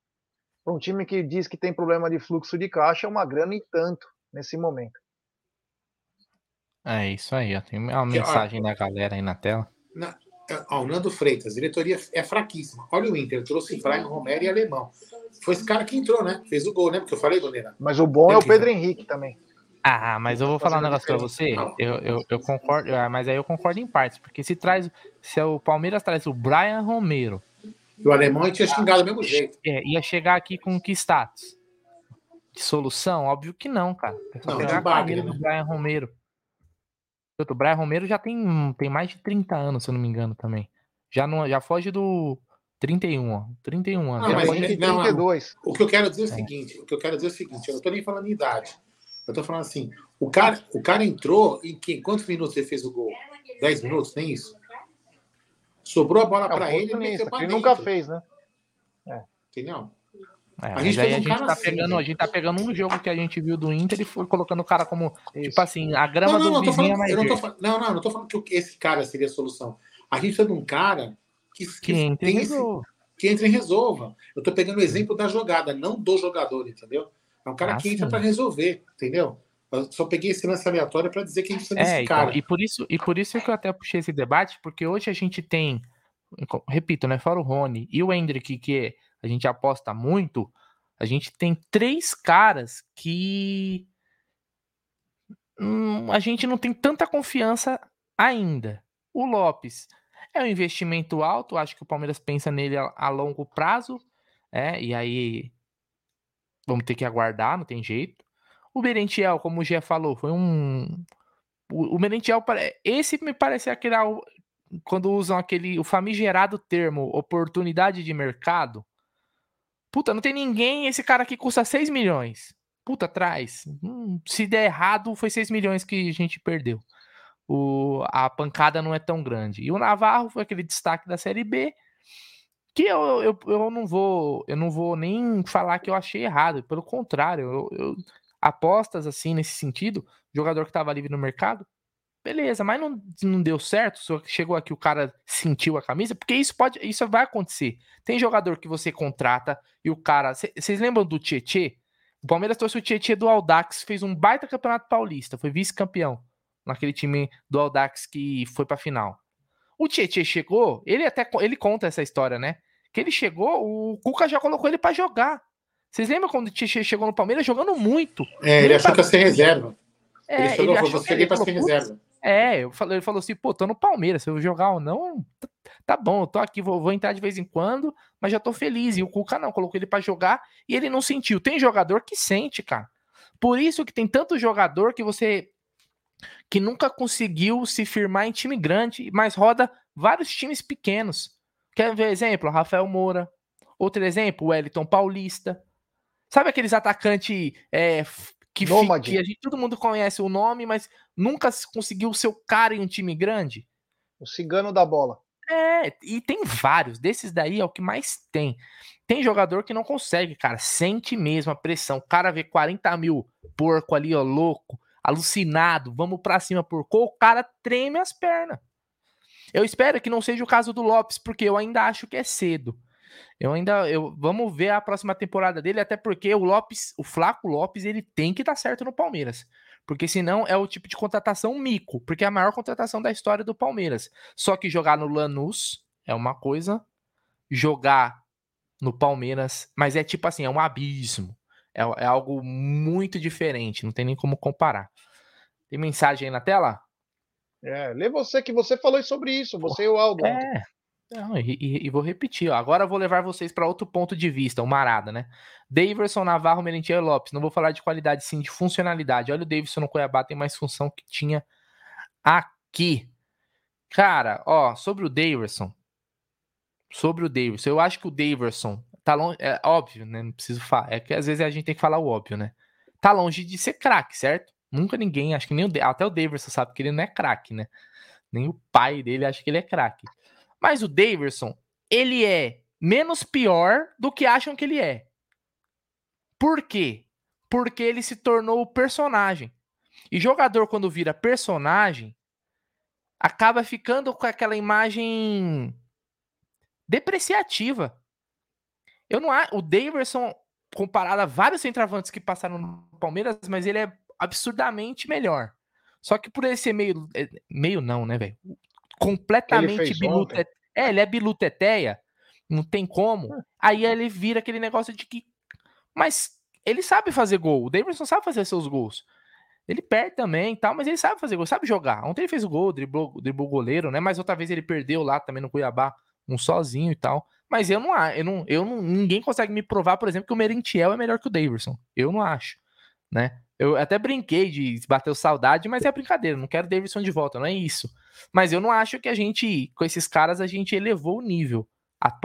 Para um time que diz que tem problema de fluxo de caixa, é uma grana e tanto nesse momento. É isso aí, ó. Tem uma mensagem da galera aí na tela. Na, ó, o Nando Freitas, diretoria é fraquíssima. Olha o Inter, trouxe Brian Romero e Alemão. Foi esse cara que entrou, né? Fez o gol, né? Porque eu falei, Goneira. Mas o bom é o Pedro Henrique também. Ah, mas eu vou falar um negócio pra você. Eu, eu, eu concordo, ah, mas aí eu concordo em partes, porque se traz, se o Palmeiras traz o Brian Romero. E o alemão tinha xingado do mesmo jeito. É, ia chegar aqui com que status? de solução? Óbvio que não, cara. É só não, pegar a carreira do né? Brian Romero. O Brian Romero já tem, tem mais de 30 anos, se eu não me engano, também. Já, não, já foge do 31, ó. 31 anos. Não, mas foge... não, 32. O que eu quero dizer é o é. seguinte, o que eu quero dizer é o seguinte, eu não tô nem falando em idade. Eu tô falando assim, o cara, o cara entrou em que, quantos minutos ele fez o gol? 10 minutos, nem isso? Sobrou a bola para ele, ele, ele nunca fez, né? É. Entendeu? É, a gente, aí a, gente tá assim, pegando, a gente tá pegando um jogo que a gente viu do Inter e foi colocando o cara como, Isso. tipo assim, a grama não, não, do vizinho é mais não, tô, não, não, não tô falando que esse cara seria a solução. A gente precisa de um cara que, que, que entre e que entre e resolva. Eu tô pegando o exemplo da jogada, não do jogador, entendeu? É um cara ah, que entra para resolver, entendeu? Eu só peguei esse lance aleatório para dizer que a gente precisa é, desse então, cara. E por isso, e por isso que eu até puxei esse debate, porque hoje a gente tem, repito, né, fora o Rony e o Hendrick, que a gente aposta muito, a gente tem três caras que hum, a gente não tem tanta confiança ainda. O Lopes é um investimento alto, acho que o Palmeiras pensa nele a, a longo prazo, é, e aí vamos ter que aguardar, não tem jeito. O Merentiel, como o Gé falou, foi um. O, o Merentiel, esse me parece aquele. Quando usam aquele. O famigerado termo oportunidade de mercado. Puta, não tem ninguém. Esse cara aqui custa 6 milhões. Puta, traz. Hum, se der errado, foi 6 milhões que a gente perdeu. O, a pancada não é tão grande. E o Navarro foi aquele destaque da Série B. Que eu, eu, eu não vou eu não vou nem falar que eu achei errado. Pelo contrário, eu, eu apostas assim nesse sentido, jogador que estava livre no mercado, Beleza, mas não, não deu certo, só chegou aqui o cara sentiu a camisa, porque isso pode, isso vai acontecer. Tem jogador que você contrata e o cara, vocês lembram do Tietê? O Palmeiras trouxe o Tietê do Aldax, fez um baita campeonato paulista, foi vice-campeão naquele time do Aldax que foi para final. O Tietê chegou, ele até ele conta essa história, né? Que ele chegou, o Cuca já colocou ele para jogar. Vocês lembram quando o Tietê chegou no Palmeiras jogando muito? É, ele, ele achou que ia ser reserva. É, ele falou, ele achou você que ele para ser falou, "Putz, reserva. É, eu falei, ele falou assim, pô, tô no Palmeiras, se eu jogar ou não, tá- tá bom, eu tô aqui, vou, vou entrar de vez em quando, mas já tô feliz. E o Cuca não, colocou ele pra jogar e ele não sentiu. Tem jogador que sente, cara. Por isso que tem tanto jogador que você que nunca conseguiu se firmar em time grande, mas roda vários times pequenos. Quer ver exemplo? Rafael Moura. Outro exemplo, Wellington Paulista. Sabe aqueles atacantes é, que, que a gente, todo mundo conhece o nome, mas nunca se conseguiu o seu cara em um time grande? O cigano da bola. É, e tem vários. Desses daí é o que mais tem. Tem jogador que não consegue, cara. Sente mesmo a pressão. O cara vê 40 mil porco ali, ó, louco, alucinado. Vamos pra cima, porco. O cara treme as pernas. Eu espero que não seja o caso do Lopes, porque eu ainda acho que é cedo. Eu ainda. Eu, vamos ver a próxima temporada dele, até porque o Lopes, o Flaco Lopes, ele tem que dar certo no Palmeiras. Porque senão é o tipo de contratação mico, porque é a maior contratação da história do Palmeiras. Só que jogar no Lanús é uma coisa, jogar no Palmeiras, mas é tipo assim, é um abismo. É, é algo muito diferente, não tem nem como comparar. Tem mensagem aí na tela? É, lê você que você falou sobre isso, você e o Aldo. É. Não, e, e- e vou repetir, ó. Agora eu vou levar vocês para outro ponto de vista, o Marada, né? Daverson, Navarro, Merentiel Lopes. Não vou falar de qualidade, sim, de funcionalidade. Olha o Davidson no Cuiabá, tem mais função que tinha aqui. Cara, ó, sobre o Daverson. Sobre o Daverson, eu acho que o Daverson tá longe. É óbvio, né? Não preciso falar. É que às vezes a gente tem que falar o óbvio, né? Tá longe de ser craque, certo? Nunca ninguém, acho que nem o. Até o Daverson sabe que ele não é craque, né? Nem o pai dele acha que ele é craque. Mas o Daverson, ele é menos pior do que acham que ele é. Por quê? Porque ele se tornou o personagem. E jogador, quando vira personagem, acaba ficando com aquela imagem depreciativa. Eu não acho. O Daverson, comparado a vários centroavantes que passaram no Palmeiras, mas ele é absurdamente melhor. Só que por ele ser meio. é, Meio não, né, velho? Completamente ontem. É, ele é biluteteia. Não tem como. Aí ele vira aquele negócio de que. Mas ele sabe fazer gol. O Davidson sabe fazer seus gols. Ele perde também e tal, mas ele sabe fazer gol, sabe jogar. Ontem ele fez o gol, driblou, driblou o goleiro, né? Mas outra vez ele perdeu lá também no Cuiabá, um sozinho e tal. Mas eu não acho, eu não, eu não, ninguém consegue me provar, por exemplo, que o Merentiel é melhor que o Davidson. Eu não acho, né? Eu até brinquei de bater saudade, mas é brincadeira, não quero Davidson de volta, não é isso. Mas eu não acho que a gente, com esses caras, a gente elevou o nível.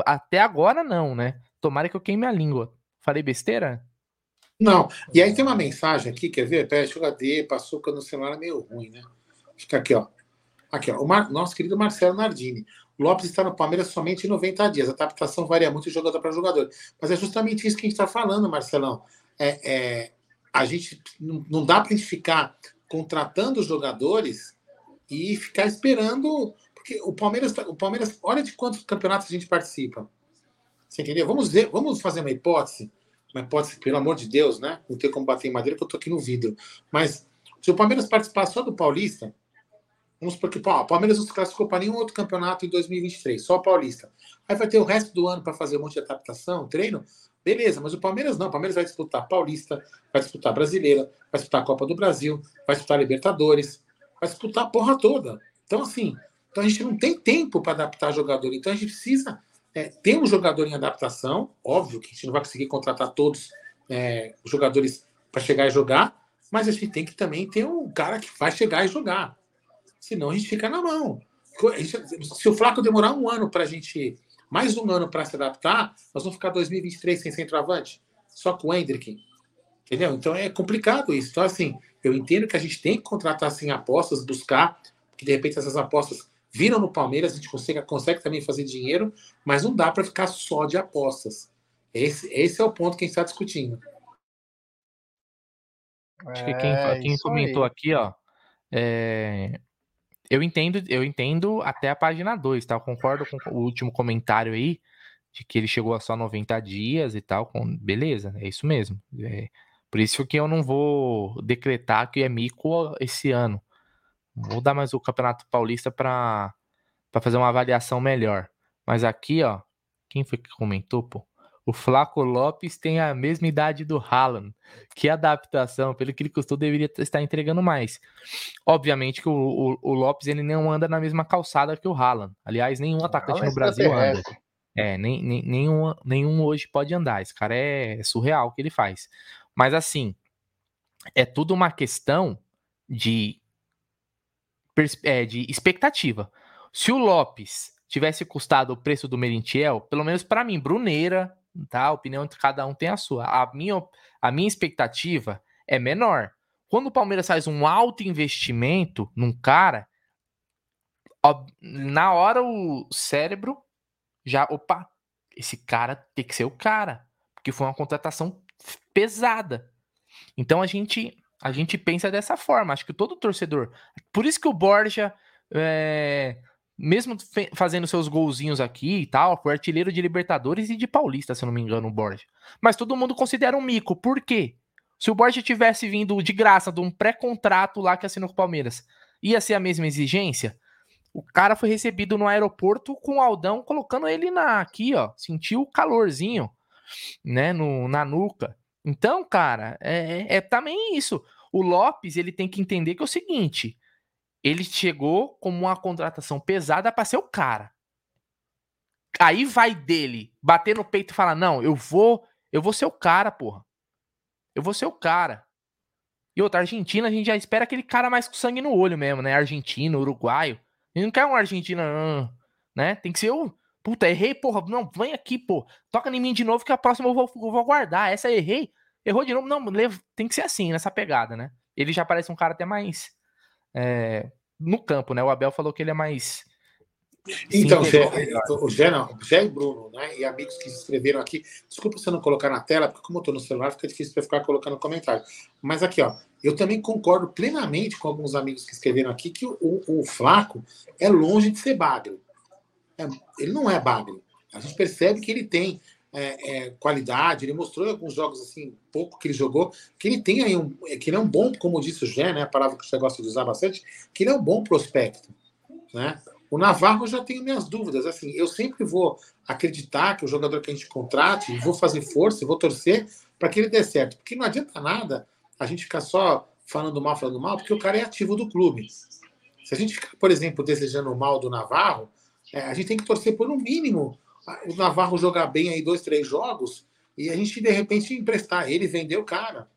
Até agora não, né? Tomara que eu queime a língua. Falei besteira? Não. E aí tem uma mensagem aqui, quer ver? Pera, deixa eu HD, passou no celular é meio ruim, né? Fica aqui, ó. Aqui, ó. O Mar- nosso querido Marcelo Nardini. Lopes está no Palmeiras somente em 90 dias. A adaptação varia muito de jogador para jogador. Mas é justamente isso que a gente está falando, Marcelão. É, é, a gente não, dá para a gente ficar contratando os jogadores e ficar esperando. Porque o Palmeiras, tá- o Palmeiras, olha de quantos campeonatos a gente participa. Você entendeu? Vamos ver, vamos fazer uma hipótese. Uma hipótese, pelo amor de Deus, né? Não tem como bater em madeira, porque eu tô aqui no vidro. Mas se o Palmeiras participar só do Paulista, vamos supor que o Palmeiras não se classificou para nenhum outro campeonato em 2023, só o Paulista. Aí vai ter o resto do ano para fazer um monte de adaptação, treino. Beleza, mas o Palmeiras não. O Palmeiras vai disputar Paulista, vai disputar Brasileira, vai disputar a Copa do Brasil, vai disputar Libertadores, vai disputar a porra toda. Então, assim, então a gente não tem tempo para adaptar jogador. Então a gente precisa é, ter um jogador em adaptação. Óbvio que a gente não vai conseguir contratar todos é, os jogadores para chegar e jogar, mas a gente tem que também ter um cara que vai chegar e jogar. Senão a gente fica na mão. Se o Flaco demorar um ano para a gente, mais um ano para se adaptar, nós vamos ficar 2023 sem centroavante, só com o Hendrick. Entendeu? Então é complicado isso. Então, assim, eu entendo que a gente tem que contratar assim, apostas, buscar, que de repente essas apostas viram no Palmeiras, a gente consegue, consegue também fazer dinheiro, mas não dá para ficar só de apostas. Esse, esse é o ponto que a gente está discutindo. Acho que quem, É, quem comentou aí. aqui, ó. é, Eu entendo, eu entendo até a página 2, tá? Eu concordo com o último comentário aí, de que ele chegou a só 90 dias e tal. Com... Beleza, é isso mesmo. É, Por isso que eu não vou decretar que é mico esse ano. Vou dar mais o Campeonato Paulista para fazer uma avaliação melhor. Mas aqui, ó, quem foi que comentou, pô? O Flaco Lopes tem a mesma idade do Haaland. Que adaptação, pelo que ele custou, deveria estar entregando mais. Obviamente que o, o, o Lopes ele não anda na mesma calçada que o Haaland. Aliás, nenhum atacante no Brasil anda. É, nem, nem, nenhum, nenhum hoje pode andar. Esse cara é, é surreal o que ele faz. Mas assim, é tudo uma questão de, é, de expectativa. Se o Lopes tivesse custado o preço do Merentiel, pelo menos para mim, Bruneira, tá? A opinião de cada um tem a sua. A minha, a minha expectativa é menor. Quando o Palmeiras faz um alto investimento num cara, na hora o cérebro já, opa, esse cara tem que ser o cara, porque foi uma contratação pesada. Então a gente a gente pensa dessa forma. Acho que todo torcedor. Por isso que o Borja, é, mesmo fazendo seus golzinhos aqui e tal, foi artilheiro de Libertadores e de Paulista, se não me engano, o Borja. Mas todo mundo considera um mico. Por quê? Se o Borja tivesse vindo de graça de um pré-contrato lá que assinou com o Palmeiras, ia ser a mesma exigência? O cara foi recebido no aeroporto com o Aldão colocando ele na aqui, ó, sentiu o calorzinho, né, no, na nuca. Então, cara, é, é, é também isso. O Lopes, ele tem que entender que é o seguinte, ele chegou como uma contratação pesada para ser o cara. Aí vai dele bater no peito e falar: "Não, eu vou, eu vou ser o cara, porra. Eu vou ser o cara". E outra, Argentina, a gente já espera aquele cara mais com sangue no olho mesmo, né? Argentino, uruguaio. Ele não quer um Argentina, né? Tem que ser o. Puta, errei, porra. Não, vem aqui, pô. Toca em mim de novo que a próxima eu vou, eu vou guardar. Essa errei. Errou de novo. Não, tem que ser assim, nessa pegada, né? Ele já parece um cara até mais. É, no campo, né? O Abel falou que ele é mais. Então, Zé, o Zé, não, Zé e Bruno, né? E amigos que escreveram aqui. Desculpa você não colocar na tela, porque como eu estou no celular, fica difícil para ficar colocando comentário. Mas aqui, ó, eu também concordo plenamente com alguns amigos que escreveram aqui que o, o, Flaco é longe de ser bagre. É, ele não é bagre. A gente percebe que ele tem é, é, qualidade, ele mostrou alguns jogos assim, pouco que ele jogou, que ele tem aí um. que ele é um bom, como disse o Gé, né? A palavra que você gosta de usar bastante, que ele é um bom prospecto. Né? O Navarro eu já tenho minhas dúvidas. Assim, eu sempre vou acreditar que o jogador que a gente contrate, vou fazer força, vou torcer para que ele dê certo. Porque não adianta nada a gente ficar só falando mal, falando mal, porque o cara é ativo do clube. Se a gente ficar, por exemplo, desejando o mal do Navarro, é, a gente tem que torcer por um mínimo o Navarro jogar bem aí dois, três jogos e a gente de repente emprestar ele, vender o cara.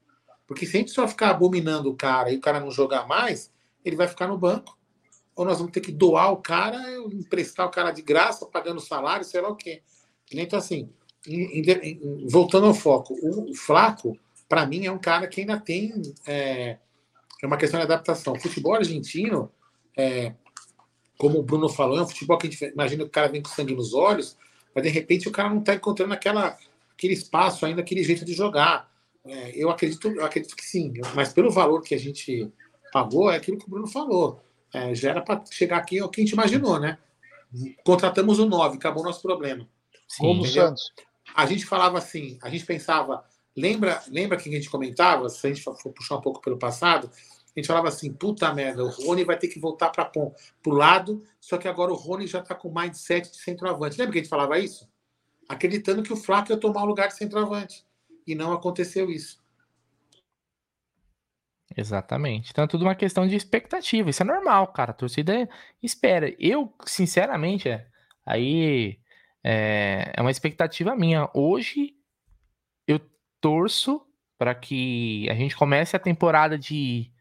Porque se a gente só ficar abominando o cara e o cara não jogar mais, ele vai ficar no banco. Ou nós vamos ter que doar o cara, emprestar o cara de graça, pagando salário, sei lá o quê. Então, assim, voltando ao foco, o Flaco para mim, é um cara que ainda tem. É, é uma questão de adaptação. O futebol argentino, é, como o Bruno falou, é um futebol que a gente imagina que o cara vem com sangue nos olhos, mas de repente o cara não está encontrando aquela, aquele espaço ainda, aquele jeito de jogar. É, eu, acredito, eu acredito que sim, mas pelo valor que a gente pagou, é aquilo que o Bruno falou. É, já era para chegar aqui é o que a gente imaginou, né? Contratamos o 9, acabou o nosso problema. Sim, como o Santos. A gente falava assim, a gente pensava, Lembra, lembra que a gente comentava, se a gente for puxar um pouco pelo passado, a gente falava assim, puta merda, o Rony vai ter que voltar para o lado, só que agora o Rony já está com mindset de centroavante. Lembra que a gente falava isso? Acreditando que o Flaco ia tomar o lugar de centroavante. E não aconteceu isso. Exatamente. Então é tudo uma questão de expectativa. Isso é normal, cara. A torcida espera. Eu, sinceramente, é, aí é, é uma expectativa minha. Hoje eu torço para que a gente comece a temporada de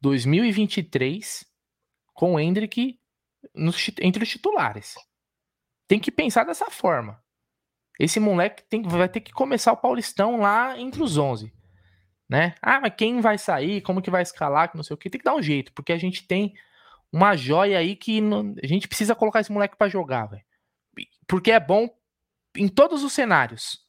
2023 com o Hendrick nos, entre os titulares. Tem que pensar dessa forma. Esse moleque tem, vai ter que começar o Paulistão lá entre os 11. Né? Ah, mas quem vai sair? Como que vai escalar? Que não sei o que. Tem que dar um jeito, porque a gente tem uma joia aí que não, a gente precisa colocar esse moleque para jogar, velho. Porque é bom em todos os cenários.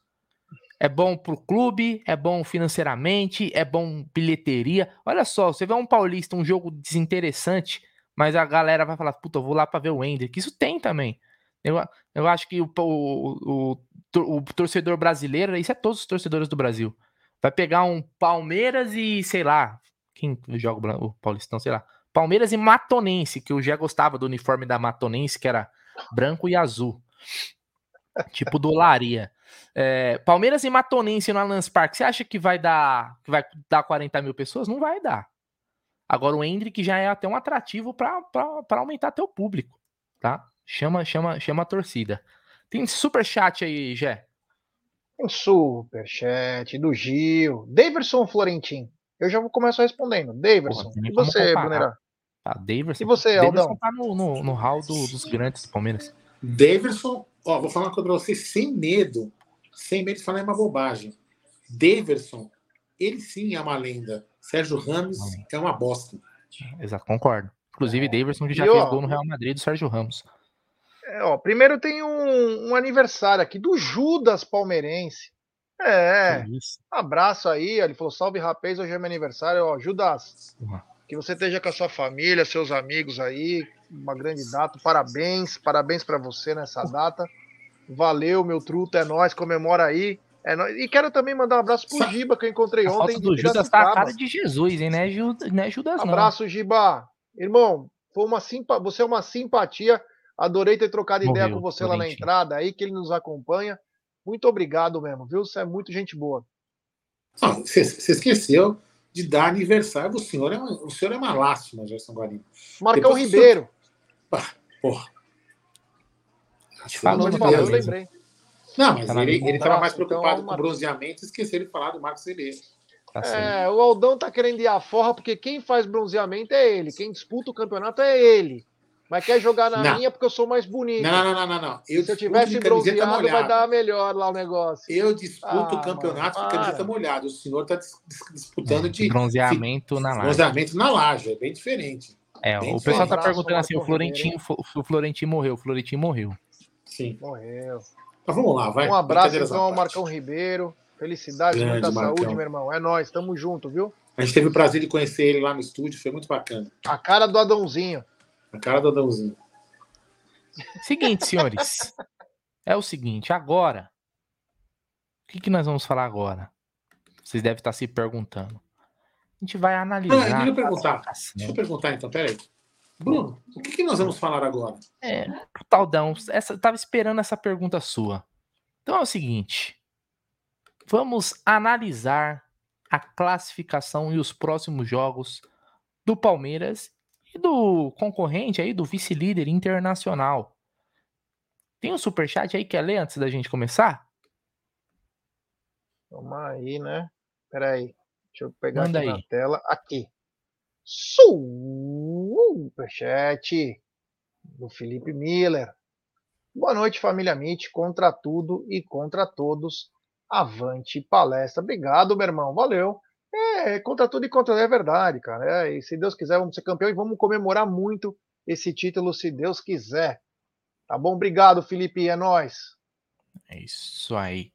É bom pro clube, é bom financeiramente, é bom bilheteria. Olha só, você vê um Paulista, um jogo desinteressante, mas a galera vai falar, puta, eu vou lá para ver o Hendrick. Isso tem também. Eu, eu acho que o, o, o, o, torcedor brasileiro, isso é todos os torcedores do Brasil. Vai pegar um Palmeiras e, sei lá, quem joga o Paulistão, sei lá. Palmeiras e Matonense, que eu já gostava do uniforme da Matonense, que era branco e azul. tipo do Laria. É, Palmeiras e Matonense no Allianz Parque, você acha que vai dar que vai dar 40 mil pessoas? Não vai dar. Agora o Hendrick já é até um atrativo para aumentar teu público, tá? Chama, chama, chama a torcida. Tem super chat aí, Jé. Tem super chat do Gil. Daverson Florentin. Eu já vou começar respondendo. Daverson. e você, Brunerá? Tá, Daverson. E você, Daverson Aldão? tá no, no, no hall do, dos grandes do Palmeiras. Daverson, ó, vou falar uma coisa pra você sem medo. Sem medo de falar uma bobagem. Daverson, ele sim é uma lenda. Sérgio Ramos é uma bosta. Exato, concordo. Inclusive, É. Daverson que já E, fez ó, gol no Real Madrid do Sérgio Ramos. É, ó, primeiro tem um, um aniversário aqui do Judas Palmeirense. É, isso. abraço aí. Ele falou: salve rapaz, hoje é meu aniversário. Ó, Judas, Uhum. que você esteja com a sua família, seus amigos aí. Uma grande data. Parabéns, parabéns pra você nessa data. Valeu, meu truto, é nóis, comemora aí. É nóis. E quero também mandar um abraço pro Sa- Giba, que eu encontrei A ontem. foto do Judas tá a cara de Jesus, hein? Não é Judas, não, é Judas, não. Abraço, Giba. Irmão, foi uma simpa... você é uma simpatia. Adorei ter trocado ideia Morreu, com você lá na entrada aí, que ele nos acompanha. Muito obrigado mesmo, viu? Você é muito gente boa. Não, Você você esqueceu de dar aniversário. O senhor é uma, o senhor é uma lástima, Gerson Guarino. Marcão Depois Ribeiro. Porra. Te Pelo falo, amor de Falou, eu lembrei. Não, mas Tá ele estava mais Então, preocupado com o Marcos. bronzeamento e esqueceu de falar do Marcos Cerezo. Tá. É, o Aldão tá querendo ir à forra, porque quem faz bronzeamento é ele. Quem disputa o campeonato é ele. Mas quer jogar na Não. minha porque eu sou mais bonito. Não, não, não, não, não. Eu Se eu tivesse de bronzeado, vai molhada. dar melhor lá o negócio. Eu disputo Ah, o campeonato mano, de camiseta molhada. O senhor está disputando de Bronzeamento na live. bronzeamento na laje. É bem diferente. É, Bem o pessoal tá perguntando assim: o Florentino, o Florentino morreu, o Florentino morreu. Sim. Morreu. Mas vamos lá, vai. Um abraço então ao. Marcão Ribeiro. Felicidade, Grande muita Marcão. saúde, meu irmão. É nóis, tamo junto, viu? A gente teve o prazer de conhecer ele lá no estúdio, foi muito bacana. A cara do Adãozinho. A cara do Adãozinho. Seguinte, senhores. é o seguinte, agora. O que, que nós vamos falar agora? Vocês devem estar se perguntando. A gente vai Ah, analisar. deixa eu perguntar. Deixa eu perguntar então, peraí. Bruno, o que, que nós vamos falar agora? É, Taldão, essa, eu tava esperando essa pergunta sua. Então é o seguinte: vamos analisar a classificação e os próximos jogos do Palmeiras e do concorrente aí, do vice-líder internacional. Tem um superchat aí que é ler antes da gente começar? Vamos aí, né? Pera aí. Deixa eu pegar Manda aqui aí. na tela. Aqui. Superchat do Felipe Miller. Boa noite, família Mit. Contra tudo e contra todos. Avante palestra. Obrigado, meu irmão. Valeu. É, contra tudo e contra é verdade, cara. É, e se Deus quiser, vamos ser campeão e vamos comemorar muito esse título, se Deus quiser. Tá bom? Obrigado, Felipe. É nóis. É isso aí.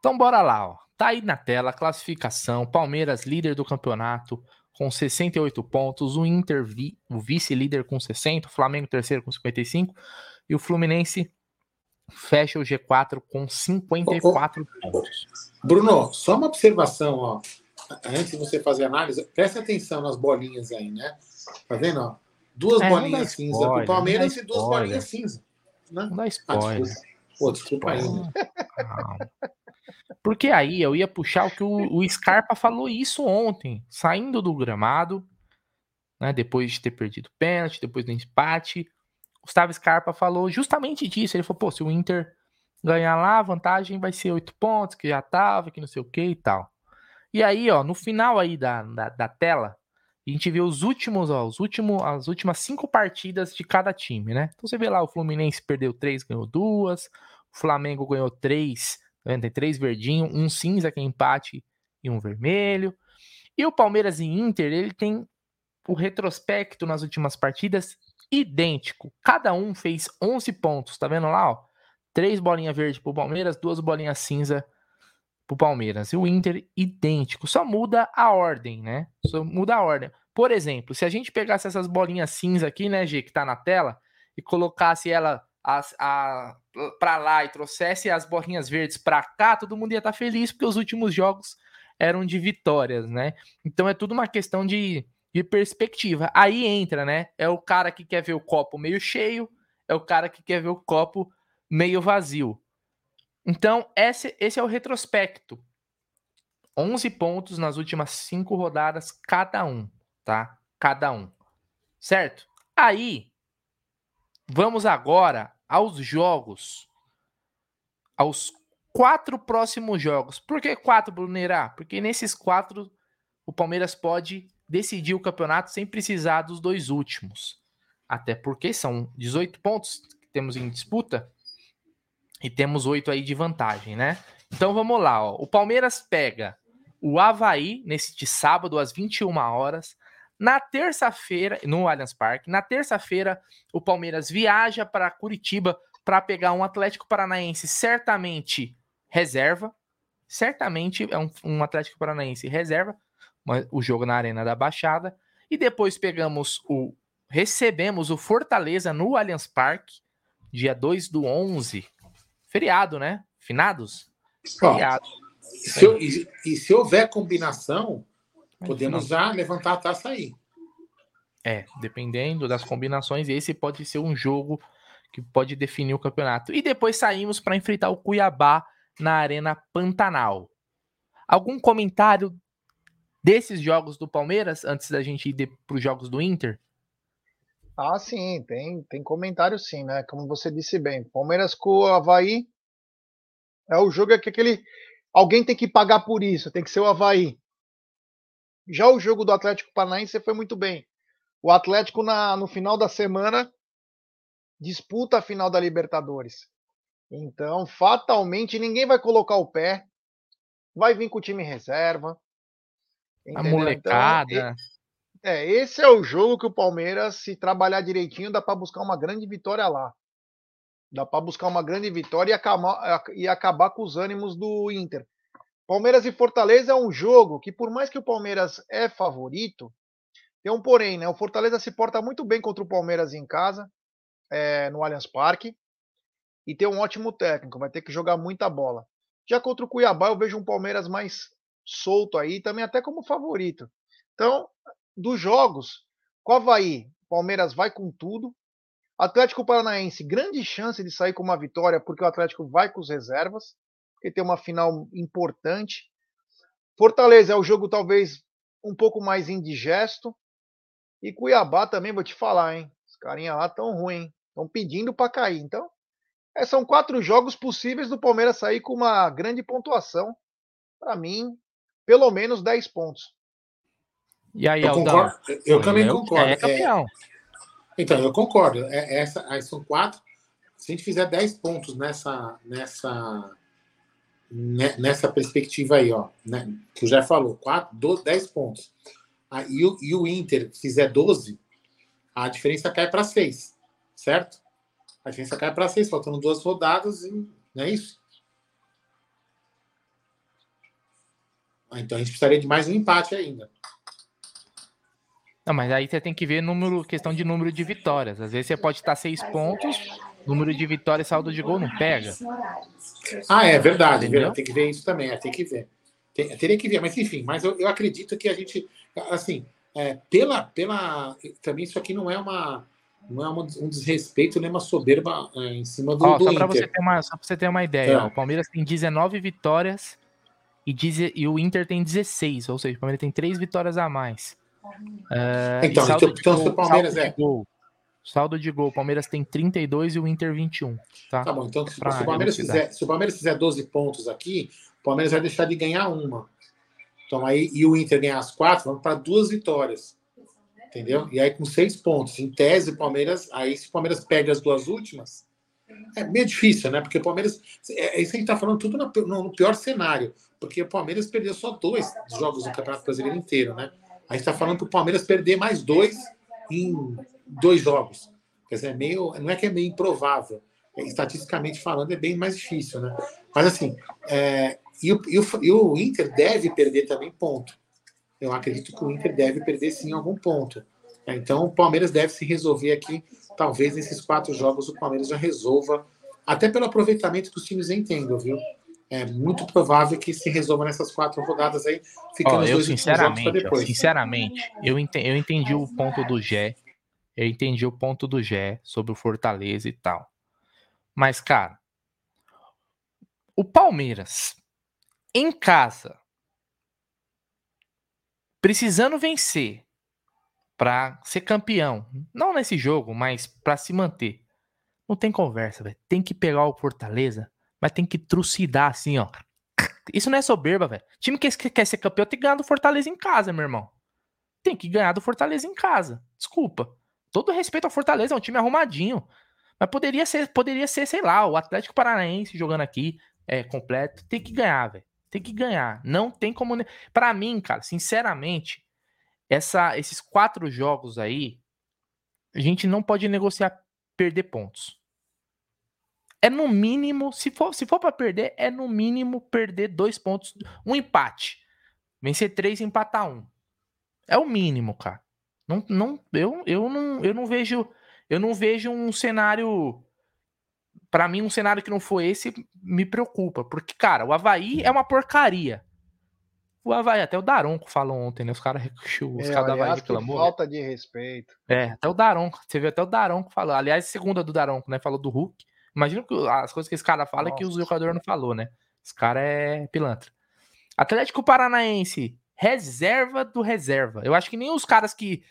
Então bora lá, ó. Tá aí na tela classificação. Palmeiras líder do campeonato com 68 pontos, o Inter vi- o vice-líder com 60, o Flamengo terceiro com 55 e o Fluminense fecha o G4 com 54 pontos. Bruno, só uma observação, ó. Antes de você fazer a análise, preste atenção nas bolinhas aí, né? Tá vendo? Ó? Duas É, bolinhas cinza pro Palmeiras e duas bolinhas cinza. Né? Não dá Ah, spoiler. desculpa. Pô, desculpa aí. né? Porque aí eu ia puxar o que o, Scarpa falou isso ontem, saindo do gramado, né, depois de ter perdido o pênalti, depois do empate. Gustavo Scarpa falou justamente disso. Ele falou: pô, se o Inter ganhar lá, a vantagem vai ser oito pontos, que já tava, que não sei o que e tal. E aí, ó, no final aí da, da, da tela, a gente vê os últimos, ó, os últimos, as últimas cinco partidas de cada time, né? Então você vê lá, o Fluminense perdeu três, ganhou duas, o Flamengo ganhou três? Tem três verdinhos, um cinza que é empate e um vermelho. E o Palmeiras e Inter, ele tem o retrospecto nas últimas partidas idêntico. Cada um fez 11 pontos, tá vendo lá, ó? Três bolinhas verdes pro Palmeiras, duas bolinhas cinza pro Palmeiras. E o Inter idêntico, só muda a ordem, né? Só muda a ordem. Por exemplo, se a gente pegasse essas bolinhas cinza aqui, né, G, que tá na tela, e colocasse ela as, a, pra lá e trouxesse as bolinhas verdes pra cá, todo mundo ia estar feliz, porque os últimos jogos eram de vitórias, né? Então é tudo uma questão de, de perspectiva. Aí entra, né? É o cara que quer ver o copo meio cheio, é o cara que quer ver o copo meio vazio. Então, esse, esse é o retrospecto. 11 pontos nas últimas cinco rodadas, cada um, tá? Cada um. Certo? Aí, vamos agora aos jogos. Aos quatro próximos jogos. Por que quatro, Brunerá? Porque nesses quatro, o Palmeiras pode decidir o campeonato sem precisar dos dois últimos. Até porque são 18 pontos que temos em disputa e temos oito aí de vantagem, né? Então vamos lá, ó. O Palmeiras pega o Havaí neste sábado às 21 horas. Na terça-feira, no Allianz Parque, na terça-feira, o Palmeiras viaja para Curitiba para pegar um Atlético Paranaense certamente reserva. Certamente é um, um Atlético Paranaense reserva, mas o jogo na Arena da Baixada. E depois pegamos o. Recebemos o Fortaleza no Allianz Parque, dia 2 do 11, Feriado, né? Finados? Feriado. Se, e, e, se houver combinação, podemos já levantar a taça aí. É, dependendo das combinações, esse pode ser um jogo que pode definir o campeonato. E depois saímos para enfrentar o Cuiabá na Arena Pantanal. Algum comentário desses jogos do Palmeiras antes da gente ir para os jogos do Inter? Ah, sim, tem, tem comentário sim, né? Como você disse bem. Palmeiras com o Havaí é o jogo que aquele. Alguém tem que pagar por isso, tem que ser o Havaí. Já o jogo do Atlético Paranaense foi muito bem. O Atlético, na, no final da semana, disputa a final da Libertadores. Então, fatalmente, ninguém vai colocar o pé. Vai vir com o time reserva. Entendeu? A molecada. Então, é, esse é o jogo que o Palmeiras, se trabalhar direitinho, dá para buscar uma grande vitória lá. Dá para buscar uma grande vitória e acabar, e acabar com os ânimos do Inter. Palmeiras e Fortaleza é um jogo que, por mais que o Palmeiras é favorito, tem um porém, né? O Fortaleza se porta muito bem contra o Palmeiras em casa, é, no Allianz Parque, e tem um ótimo técnico, vai ter que jogar muita bola. Já contra o Cuiabá, eu vejo um Palmeiras mais solto aí, também até como favorito. Então, dos jogos, o Havaí, Palmeiras vai com tudo. Atlético Paranaense, grande chance de sair com uma vitória, porque o Atlético vai com os reservas, porque tem uma final importante. Fortaleza é o jogo talvez um pouco mais indigesto. E Cuiabá também, vou te falar, hein? Os carinha lá tão ruim, estão pedindo para cair. Então, é, são quatro jogos possíveis do Palmeiras sair com uma grande pontuação. Para mim, pelo menos 10 pontos. E aí, eu, concordo, eu também concordo. É campeão. É, então, eu concordo. É, essa, aí são quatro. Se a gente fizer 10 pontos nessa, nessa, nessa perspectiva aí, ó, né, que o já falou, 4, 12, 10 pontos. Aí, e, o, e o Inter fizer 12, a diferença cai para 6, certo? A diferença cai para 6, faltando duas rodadas, e, não é isso? Ah, então a gente precisaria de mais um empate ainda. Não, mas aí você tem que ver número, questão de número de vitórias. Às vezes você pode estar seis pontos, número de vitórias e saldo de gol não pega. Ah, é verdade, Entendeu? Tem que ver isso também, é, tem que ver. Tem, teria que ver, mas enfim, mas eu, eu acredito que a gente, assim, é, pela, pela. Também isso aqui não é uma. Não é uma, um desrespeito nem uma soberba é, em cima do, ó, do só Inter. Você ter uma, só para você ter uma ideia, é. ó, o Palmeiras tem 19 vitórias e, diz, e o Inter tem 16, ou seja, o Palmeiras tem 3 vitórias a mais. Uh, então, então, então gol, o Palmeiras é. Gol, saldo de gol, o Palmeiras tem 32 e o Inter 21. Tá, tá bom, então se, se, o Palmeiras fizer, se o Palmeiras fizer 12 pontos aqui, o Palmeiras vai deixar de ganhar uma. Então aí, e o Inter ganhar as quatro, vamos para duas vitórias. Entendeu? E aí com seis pontos. Em tese, o Palmeiras, aí se o Palmeiras pega as duas últimas, é meio difícil, né? Porque o Palmeiras. É, é isso que a gente tá falando tudo no, no, pior cenário. Porque o Palmeiras perdeu só dois jogos no Campeonato Brasileiro inteiro, né? A gente está falando para o Palmeiras perder mais dois em dois jogos. Quer dizer, é meio, não é que é meio improvável. É, estatisticamente falando, é bem mais difícil, né? Mas assim, é, e, o, e, o, e o Inter deve perder também ponto. Eu acredito que o Inter deve perder sim algum ponto. Então, o Palmeiras deve se resolver aqui. Talvez nesses quatro jogos o Palmeiras já resolva, até pelo aproveitamento que os times entendam, viu? é muito provável que se resolva nessas quatro rodadas aí, ficando oh, eu, dois sinceramente, depois. Sinceramente, eu entendi, eu entendi o ponto do Gé, eu entendi o ponto do Gé sobre o Fortaleza e tal. Mas, cara, o Palmeiras em casa precisando vencer para ser campeão, não nesse jogo, mas para se manter. Não tem conversa, velho. Tem que pegar o Fortaleza, mas tem que trucidar assim, ó. Isso não é soberba, velho. Time que quer ser campeão tem que ganhar do Fortaleza em casa, meu irmão. Tem que ganhar do Fortaleza em casa. Desculpa. Todo respeito ao Fortaleza, é um time arrumadinho. Mas poderia ser, poderia ser, sei lá, o Atlético Paranaense jogando aqui, é, completo. Tem que ganhar, velho. Tem que ganhar. Não tem como. Para mim, cara, sinceramente, essa, esses quatro jogos aí, a gente não pode negociar perder pontos. É no mínimo, se for, se for para perder, é no mínimo perder dois pontos, um empate. Vencer três e empatar um. É o mínimo, cara. Não, não, eu, eu, não, eu não vejo eu não vejo um cenário para mim um cenário que não foi esse me preocupa, porque cara, o Havaí é uma porcaria. O Havaí, até o Daronco falou ontem, né? Os caras os é, caras da Havaí reclamou. Falta de respeito. É, até o Daronco. Você viu até o Daronco falou. Aliás, segunda do Daronco, né? Falou do Hulk. Imagina que as coisas que esse cara fala Nossa. é que o jogador não falou, né? Esse cara é pilantra. Atlético Paranaense, reserva do reserva. Eu acho que nem os caras que.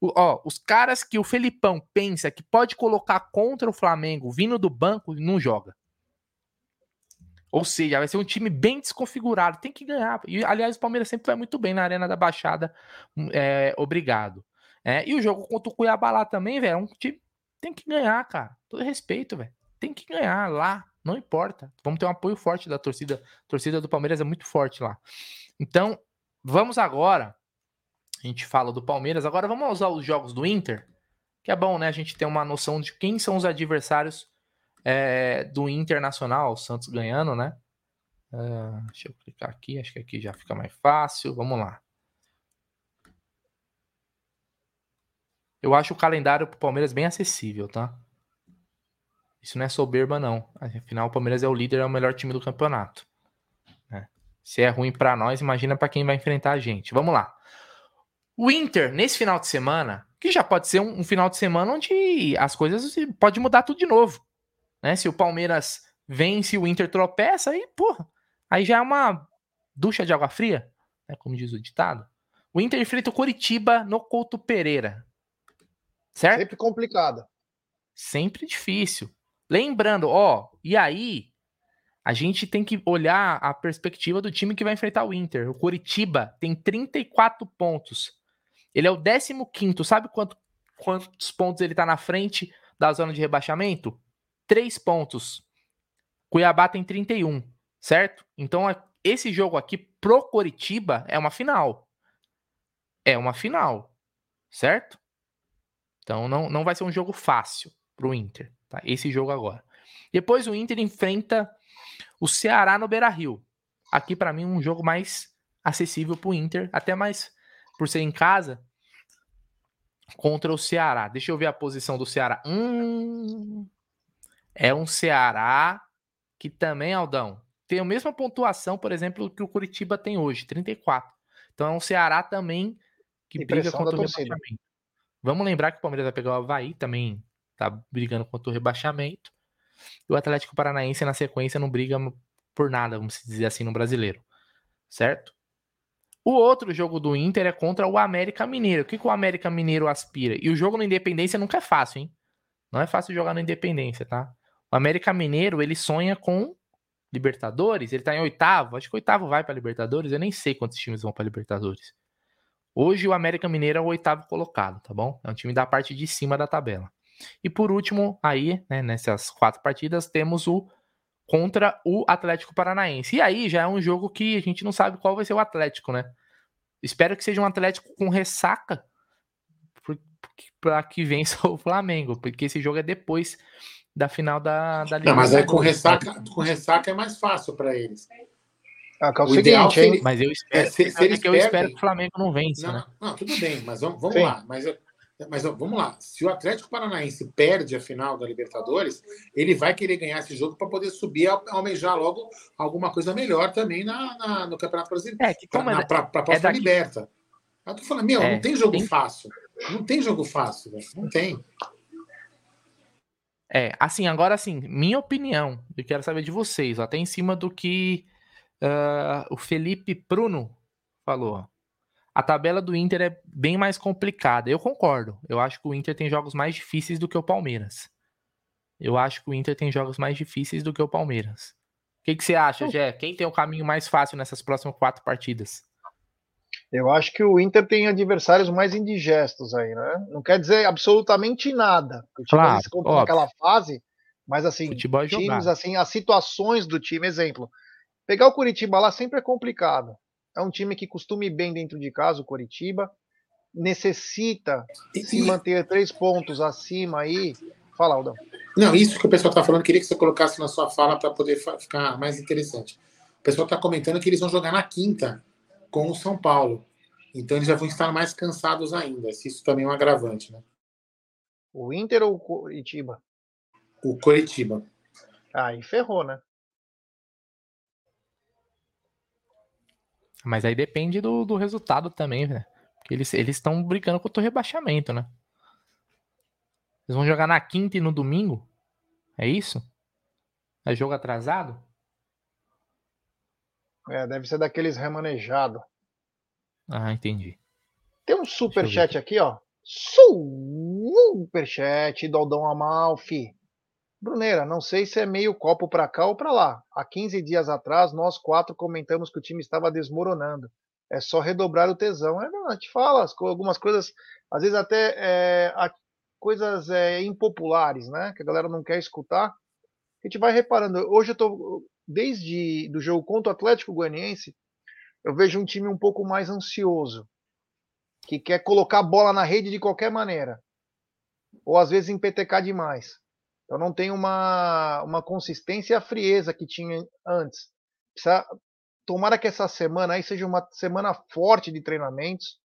Ó, os caras que o Felipão pensa que pode colocar contra o Flamengo vindo do banco, não joga. Ou seja, vai ser um time bem desconfigurado. Tem que ganhar. E, aliás, o Palmeiras sempre vai muito bem na Arena da Baixada. Hum, é, obrigado. É, e o jogo contra o Cuiabá lá também, velho. É um time tem que ganhar, cara. Todo respeito, velho. Tem que ganhar lá. Não importa. Vamos ter um apoio forte da torcida. A torcida do Palmeiras é muito forte lá. Então, vamos agora. A gente fala do Palmeiras. Agora vamos usar os jogos do Inter. Que é bom, né? A gente ter uma noção de quem são os adversários é, do Internacional, o Santos ganhando, né? Uh, deixa eu clicar aqui, acho que aqui já fica mais fácil. Vamos lá. Eu acho o calendário pro Palmeiras bem acessível, tá? Isso não é soberba, não. Afinal, o Palmeiras é o líder, é o melhor time do campeonato. Se é ruim para nós, imagina para quem vai enfrentar a gente. Vamos lá. O Inter, nesse final de semana, que já pode ser um, um final de semana onde as coisas pode mudar tudo de novo. Né? Se o Palmeiras vence, o Inter tropeça, aí, porra, aí já é uma ducha de água fria, né? como diz o ditado. O Inter enfrenta o Coritiba no Couto Pereira. Certo? Sempre complicado. Sempre difícil. Lembrando, ó, e aí a gente tem que olhar a perspectiva do time que vai enfrentar o Inter. O Coritiba tem 34 pontos. Ele é o 15 sabe quanto, quantos pontos ele tá na frente da zona de rebaixamento? 3 pontos. Cuiabá tem 31, certo? Então, esse jogo aqui pro Coritiba é uma final. É uma final, certo? Então, não, não vai ser um jogo fácil pro Inter, tá? Esse jogo agora. Depois o Inter enfrenta o Ceará no Beira-Rio. Aqui para mim um jogo mais acessível pro Inter, até mais por ser em casa contra o Ceará. Deixa eu ver a posição do Ceará. Hum, é um Ceará que também, Aldão, tem a mesma pontuação, por exemplo, que o Curitiba tem hoje, 34. Então é um Ceará também que briga contra o rebaixamento. Vamos lembrar que o Palmeiras vai pegar o Havaí, também tá brigando contra o rebaixamento. E o Atlético Paranaense, na sequência, não briga por nada, vamos dizer assim, no brasileiro. Certo? O outro jogo do Inter é contra o América Mineiro. O que, que o América Mineiro aspira? E o jogo no Independência nunca é fácil, hein? Não é fácil jogar no Independência, tá? O América Mineiro, ele sonha com Libertadores, ele tá em oitavo, acho que oitavo vai para Libertadores, eu nem sei quantos times vão para Libertadores. Hoje o América Mineiro é o oitavo colocado, tá bom? É um time da parte de cima da tabela. E por último, aí, né, nessas quatro partidas, temos o contra o Atlético Paranaense. E aí já é um jogo que a gente não sabe qual vai ser o Atlético, né? Espero que seja um Atlético com ressaca para que vença o Flamengo, porque esse jogo é depois da final da, da Liga. Não, mas aí com ressaca, com ressaca é mais fácil para eles. Ah, é o, o seguinte, ideal, mas eu espero, é, se, se é que eu espero que o Flamengo não vença. Não, né? não, tudo bem, mas vamos, vamos lá. Mas, mas vamos lá. Se o Atlético Paranaense perde a final da Libertadores, ele vai querer ganhar esse jogo para poder subir e almejar logo alguma coisa melhor também na, na no Campeonato Brasileiro. É, que como para é, a próxima é daqui... liberta. Eu tô falando, meu, é, não tem jogo tem... fácil. Não tem jogo fácil, velho. Não tem. É, assim, agora assim, minha opinião, eu quero saber de vocês, até em cima do que uh, o Felipe Pruno falou. A tabela do Inter é bem mais complicada. Eu concordo. Eu acho que o Inter tem jogos mais difíceis do que o Palmeiras. Eu acho que o Inter tem jogos mais difíceis do que o Palmeiras. O que, que você acha, Jé? Quem tem o caminho mais fácil nessas próximas quatro partidas? Eu acho que o Inter tem adversários mais indigestos aí, né? Não quer dizer absolutamente nada. O time claro, se naquela fase, mas assim, é times assim, as situações do time, exemplo. Pegar o Curitiba lá sempre é complicado. É um time que costuma ir bem dentro de casa, o Curitiba. Necessita se manter três pontos acima aí. Fala, Aldão. Não, isso que o pessoal está falando, queria que você colocasse na sua fala para poder ficar mais interessante. O pessoal está comentando que eles vão jogar na quinta com o São Paulo. Então eles já vão estar mais cansados ainda. Se isso também é um agravante, né? O Inter ou o Curitiba? O Curitiba. Aí ferrou, né? Mas aí depende do, do resultado também, né? Porque eles estão brigando contra o rebaixamento, né? Eles vão jogar na quinta e no domingo? É isso? É jogo atrasado? É, deve ser daqueles remanejados. Ah, entendi. Tem um superchat aqui, ó. Superchat do Aldão Amalfi. Bruneira, não sei se é meio copo para cá ou para lá. Há 15 dias atrás, nós quatro comentamos que o time estava desmoronando. É só redobrar o tesão. É verdade, te fala algumas coisas, às vezes até é, coisas é, impopulares, né? Que a galera não quer escutar. A gente vai reparando. Hoje eu tô, desde do jogo contra o Atlético Goianiense, eu vejo um time um pouco mais ansioso, que quer colocar a bola na rede de qualquer maneira, ou às vezes empetecar demais. Então não tem uma, uma consistência e a frieza que tinha antes. Precisa, tomara que essa semana aí seja uma semana forte de treinamentos,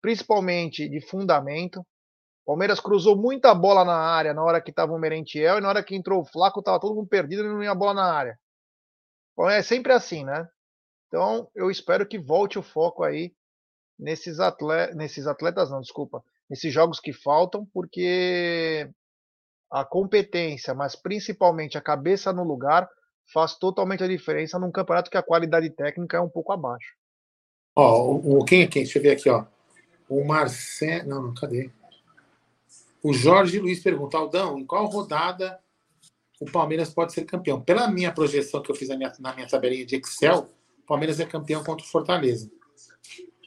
principalmente de fundamento. Palmeiras cruzou muita bola na área na hora que estava o Merentiel e na hora que entrou o Flaco estava todo mundo perdido e não ia bola na área. É sempre assim, né? Então, eu espero que volte o foco aí nesses, atletas, nesses atletas, não, desculpa, nesses jogos que faltam, porque a competência, mas principalmente a cabeça no lugar, faz totalmente a diferença num campeonato que a qualidade técnica é um pouco abaixo. Ó, o, o quem é quem? Deixa eu ver aqui, ó. O Marcelo. Não, não, cadê? O Jorge Luiz pergunta, Aldão, em qual rodada o Palmeiras pode ser campeão? Pela minha projeção que eu fiz na minha, na minha tabelinha de Excel, o Palmeiras é campeão contra o Fortaleza.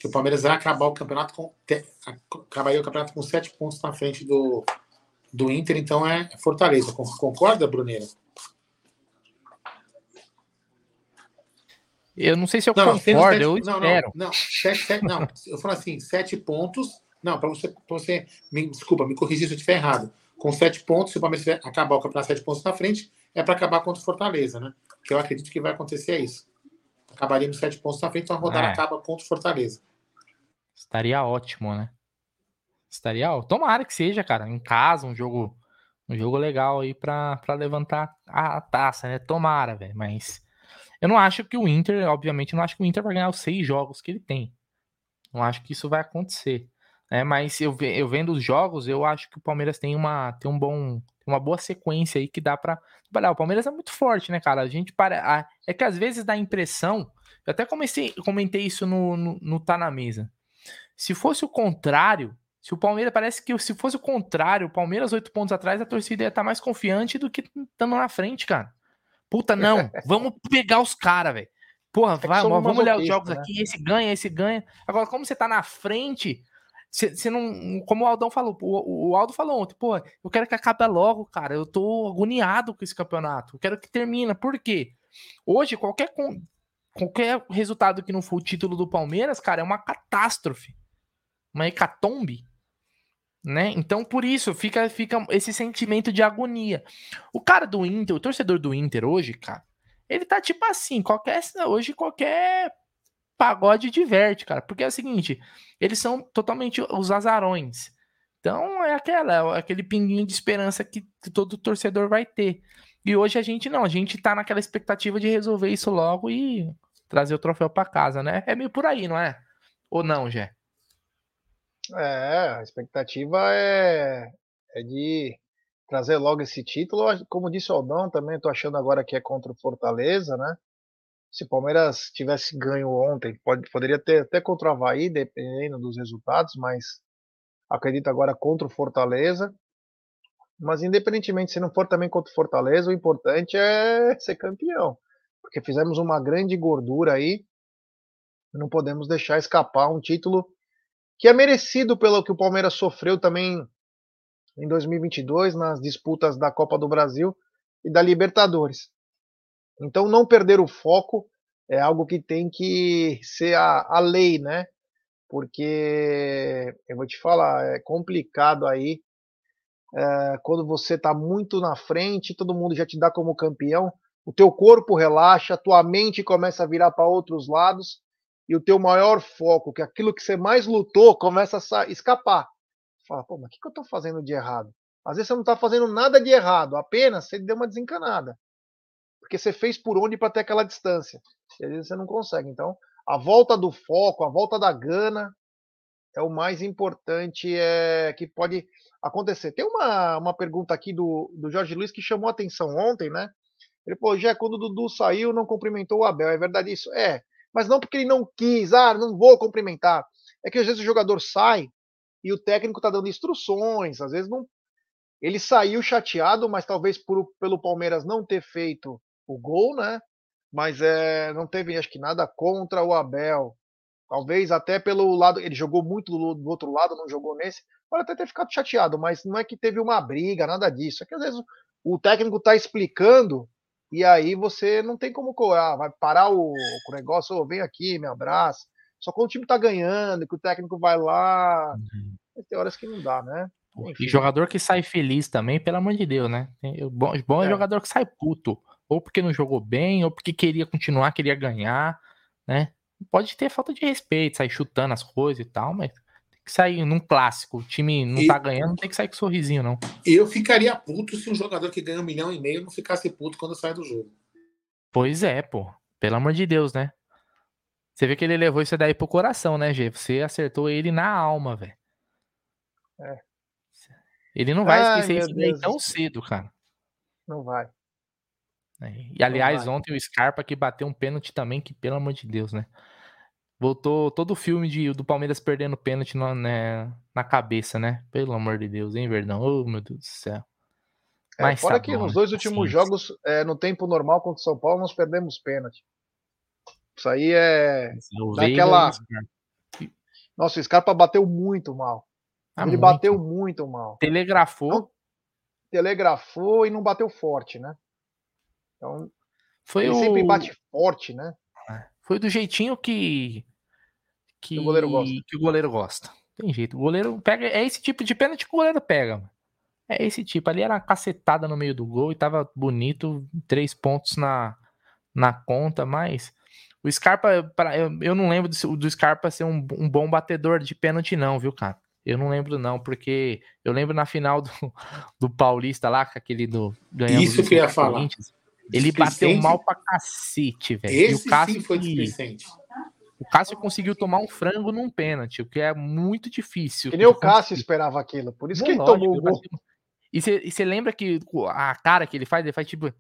O Palmeiras vai acabar o campeonato com acabaria o campeonato com sete pontos na frente do, do Inter, então é Fortaleza. Concorda, Bruneira? Eu não sei se eu não, concordo, sete, eu não, espero. Não, não, sete, sete, não, eu falo assim, sete pontos. Não, para você, pra você me, desculpa, me corrigir se eu estiver errado. Com sete pontos, se o Palmeiras acabar o campeonato sete pontos na frente, é para acabar contra o Fortaleza, né? Que eu acredito que vai acontecer é isso acabaríamos sete pontos na frente, então a rodada é. acaba contra o Fortaleza. Estaria ótimo, né? Estaria ótimo. Tomara que seja, cara, em casa, um jogo um jogo legal aí para levantar a taça, né? Tomara, velho, mas eu não acho que o Inter, obviamente, não acho que o Inter vai ganhar os seis jogos que ele tem. Não acho que isso vai acontecer. É, mas eu, eu vendo os jogos, eu acho que o Palmeiras tem uma, tem um bom, uma boa sequência aí que dá para trabalhar. O Palmeiras é muito forte, né, cara? A gente para. É que às vezes dá a impressão. Eu até comecei, comentei isso no, no, no Tá na Mesa. Se fosse o contrário, se o Palmeiras parece que se fosse o contrário, o Palmeiras oito pontos atrás, a torcida ia estar tá mais confiante do que estando na frente, cara. Puta, não. vamos pegar os caras, velho. Porra, é vai, vamos olhar os jogos né? aqui. Esse ganha, esse ganha. Agora, como você tá na frente, você não. Como o Aldão falou, o, o Aldo falou ontem, pô, eu quero que acabe logo, cara. Eu tô agoniado com esse campeonato. Eu quero que termine. Por quê? Hoje, qualquer, qualquer resultado que não for o título do Palmeiras, cara, é uma catástrofe. Uma hecatombe. Né? Então, por isso, fica, fica esse sentimento de agonia. O cara do Inter, o torcedor do Inter hoje, cara, ele tá tipo assim, qualquer hoje qualquer pagode diverte, cara. Porque é o seguinte, eles são totalmente os azarões. Então é aquela, é aquele pinguinho de esperança que, todo torcedor vai ter. E hoje a gente não, a gente tá naquela expectativa de resolver isso logo e trazer o troféu para casa, né? É meio por aí, não é? Ou não, Jé? É, a expectativa é, é de trazer logo esse título. Como disse o Aldão, também estou achando agora que é contra o Fortaleza, né? Se o Palmeiras tivesse ganho ontem, pode, poderia ter até contra o Havaí, dependendo dos resultados, mas acredito agora contra o Fortaleza. Mas independentemente, se não for também contra o Fortaleza, o importante é ser campeão. Porque fizemos uma grande gordura aí. Não podemos deixar escapar um título que é merecido pelo que o Palmeiras sofreu também em 2022 nas disputas da Copa do Brasil e da Libertadores. Então, não perder o foco é algo que tem que ser a, a lei, né? Porque eu vou te falar, é complicado aí é, quando você está muito na frente, todo mundo já te dá como campeão, o teu corpo relaxa, tua mente começa a virar para outros lados e o teu maior foco, que é aquilo que você mais lutou, começa a escapar. Fala, pô, mas o que, que eu estou fazendo de errado? Às vezes você não está fazendo nada de errado, apenas você deu uma desencanada. Porque você fez por onde para ter aquela distância. E às vezes você não consegue. Então, a volta do foco, a volta da gana é o mais importante é, que pode acontecer. Tem uma, uma pergunta aqui do, do Jorge Luiz que chamou a atenção ontem, né? Ele falou, já quando o Dudu saiu, não cumprimentou o Abel. É verdade isso? É. Mas não porque ele não quis, ah, não vou cumprimentar. É que às vezes o jogador sai e o técnico está dando instruções, às vezes não. Ele saiu chateado, mas talvez por, pelo Palmeiras não ter feito o gol, né? Mas é, não teve, acho que nada contra o Abel. Talvez até pelo lado, ele jogou muito do, do outro lado, não jogou nesse. Pode até ter ficado chateado, mas não é que teve uma briga, nada disso. É que às vezes o técnico está explicando e aí você não tem como ah, vai parar o, o negócio, oh, vem aqui, me abraça. Só quando o time tá ganhando, que o técnico vai lá. Uhum. Tem horas que não dá, né? Enfim. E jogador que sai feliz também, pelo amor de Deus, né? Bom, bom é, é jogador que sai puto. Ou porque não jogou bem, ou porque queria continuar, queria ganhar, né? Pode ter falta de respeito, sair chutando as coisas e tal, mas que sair num clássico. O time não e... tá ganhando, não tem que sair com sorrisinho, não. Eu ficaria puto se um jogador que ganha um milhão e meio não ficasse puto quando sai do jogo. Pois é, pô. Pelo amor de Deus, né? Você vê que ele levou isso daí pro coração, né, Gê? Você acertou ele na alma, velho. É. Ele não vai Ai, esquecer isso daí Deus tão cedo, cara. Não vai. É, e aliás, ontem o Scarpa que bateu um pênalti também, que pelo amor de Deus, né? Voltou todo o filme de, do Palmeiras perdendo pênalti na, né, na cabeça, né? Pelo amor de Deus, hein, Verdão? Oh, meu Deus do céu. É, Mas fora tá que bom, nos dois últimos jogos, é, no tempo normal contra o São Paulo, nós perdemos pênalti. Isso aí é. Daquela. Nossa, o Scarpa bateu muito mal. Ah, Ele muito. bateu muito mal. Telegrafou. Não, telegrafou e não bateu forte, né? Então. Foi ele o... sempre bate forte, né? Foi do jeitinho que. Que, o goleiro gosta. Que o goleiro gosta. Tem jeito. O goleiro pega. É esse tipo de pênalti que o goleiro pega, mano. É esse tipo. Ali era uma cacetada no meio do gol e tava bonito. Três pontos na, na conta, mas o Scarpa, pra, eu, eu não lembro do, do Scarpa ser um, um, bom batedor de pênalti, não, viu, cara? Eu não lembro, não, porque eu lembro na final do, do Paulista lá, aquele do Isso que eu ia falar. Ele bateu mal pra cacete, velho. Esse e o Cássio sim foi displicente. O Cássio conseguiu tomar um frango num pênalti, o que é muito difícil. E nem o Cássio esperava aquilo, por isso que ele lógico, tomou o gol. E você lembra que a cara que ele faz, ele faz tipo.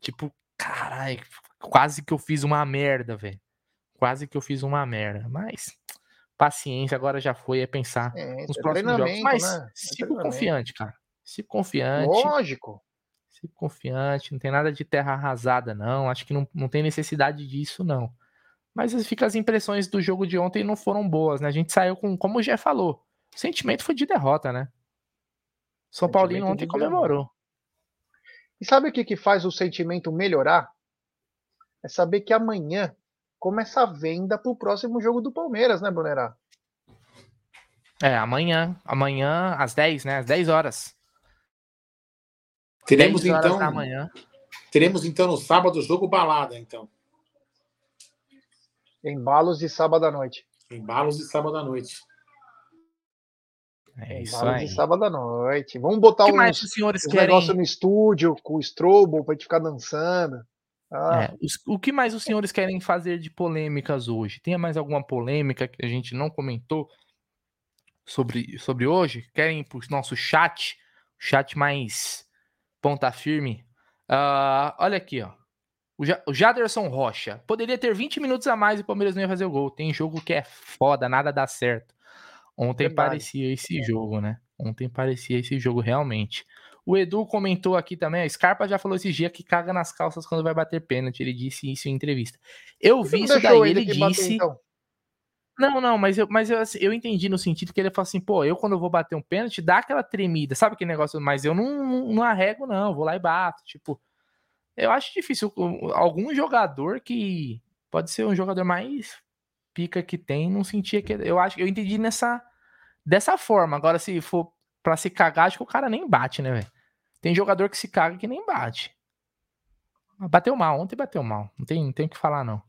Tipo, caralho, quase que eu fiz uma merda, velho. Quase que eu fiz uma merda. Mas paciência, agora já foi, é pensar é, nos é próximos jogos. Mas né? é confiante, cara. Se confiante. Lógico. Confiante, não tem nada de terra arrasada, não. Acho que não, não tem necessidade disso, não. Mas fica as impressões do jogo de ontem não foram boas, né? A gente saiu com, como o Gé falou, o sentimento foi de derrota, né? São Paulino ontem comemorou. E sabe o que, que faz o sentimento melhorar? é saber que amanhã começa a venda para o próximo jogo do Palmeiras, né, Brunerá? É, amanhã. Amanhã, às 10, né? Às 10 horas. Teremos 10 horas então. Amanhã. Teremos então no sábado o jogo balada, então. Embalos de sábado à noite. Embalos de sábado à noite. É isso Embalos aí. de sábado à noite. Vamos botar um querem... negócio no estúdio com o Strobo pra gente ficar dançando. Ah. É, os, o que mais os senhores querem fazer de polêmicas hoje? Tem mais alguma polêmica que a gente não comentou sobre, sobre hoje? Querem ir para o nosso chat chat mais ponta firme. Uh, olha aqui, ó. O, Jaderson Rocha. Poderia ter 20 minutos a mais e o Palmeiras não ia fazer o gol. Tem jogo que é foda, nada dá certo. Ontem Verdade. parecia esse jogo, né? Ontem parecia esse jogo realmente. O Edu comentou aqui também, a Scarpa já falou esse dia que caga nas calças quando vai bater pênalti. Ele disse isso em entrevista. Eu vi isso daí, ele, ele disse. Bater, então? Não, não, mas eu, mas eu, assim, eu entendi no sentido que ele falou assim, pô, eu quando eu vou bater um pênalti, dá aquela tremida, sabe aquele negócio? Mas eu não, não, não arrego, não, vou lá e bato. Tipo, eu acho difícil. Algum jogador que pode ser um jogador mais pica que tem, não sentia que. Eu acho eu entendi nessa dessa forma. Agora, se for pra se cagar, acho que o cara nem bate, né, velho? Tem jogador que se caga que nem bate. Bateu mal, ontem bateu mal. Não tem, não tem o que falar, não.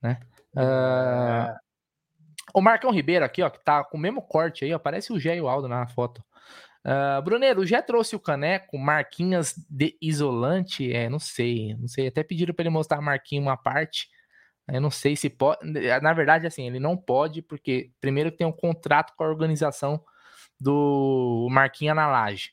Né? Uh... O Marcão Ribeiro aqui, ó, que tá com o mesmo corte aí, ó, parece o Gé e o Aldo na foto. Uh, Bruneiro, já trouxe o caneco, marquinhas de isolante? É, não sei, não sei. Até pediram para ele mostrar a marquinha uma parte. Eu não sei se pode. Na verdade, assim, ele não pode, porque primeiro tem um contrato com a organização do Marquinha na Laje,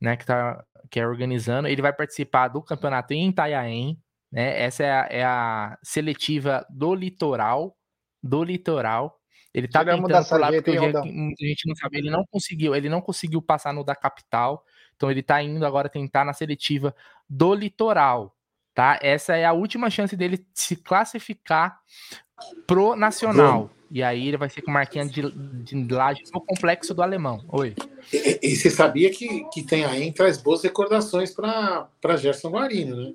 né? Que, tá, que é organizando. Ele vai participar do campeonato em Itanhaém, né? Essa é a, é a seletiva do litoral. Do litoral. Ele tá Chegamos tentando por lá porque a gente não sabe, ele não conseguiu, ele não conseguiu passar no da capital, então ele tá indo agora tentar na seletiva do litoral, tá? Essa é a última chance dele se classificar pro nacional. E aí ele vai ser com marquinha de, de laje no complexo do alemão. Oi. E, e, você sabia que, que tem aí traz boas recordações para Gerson Guarino, né?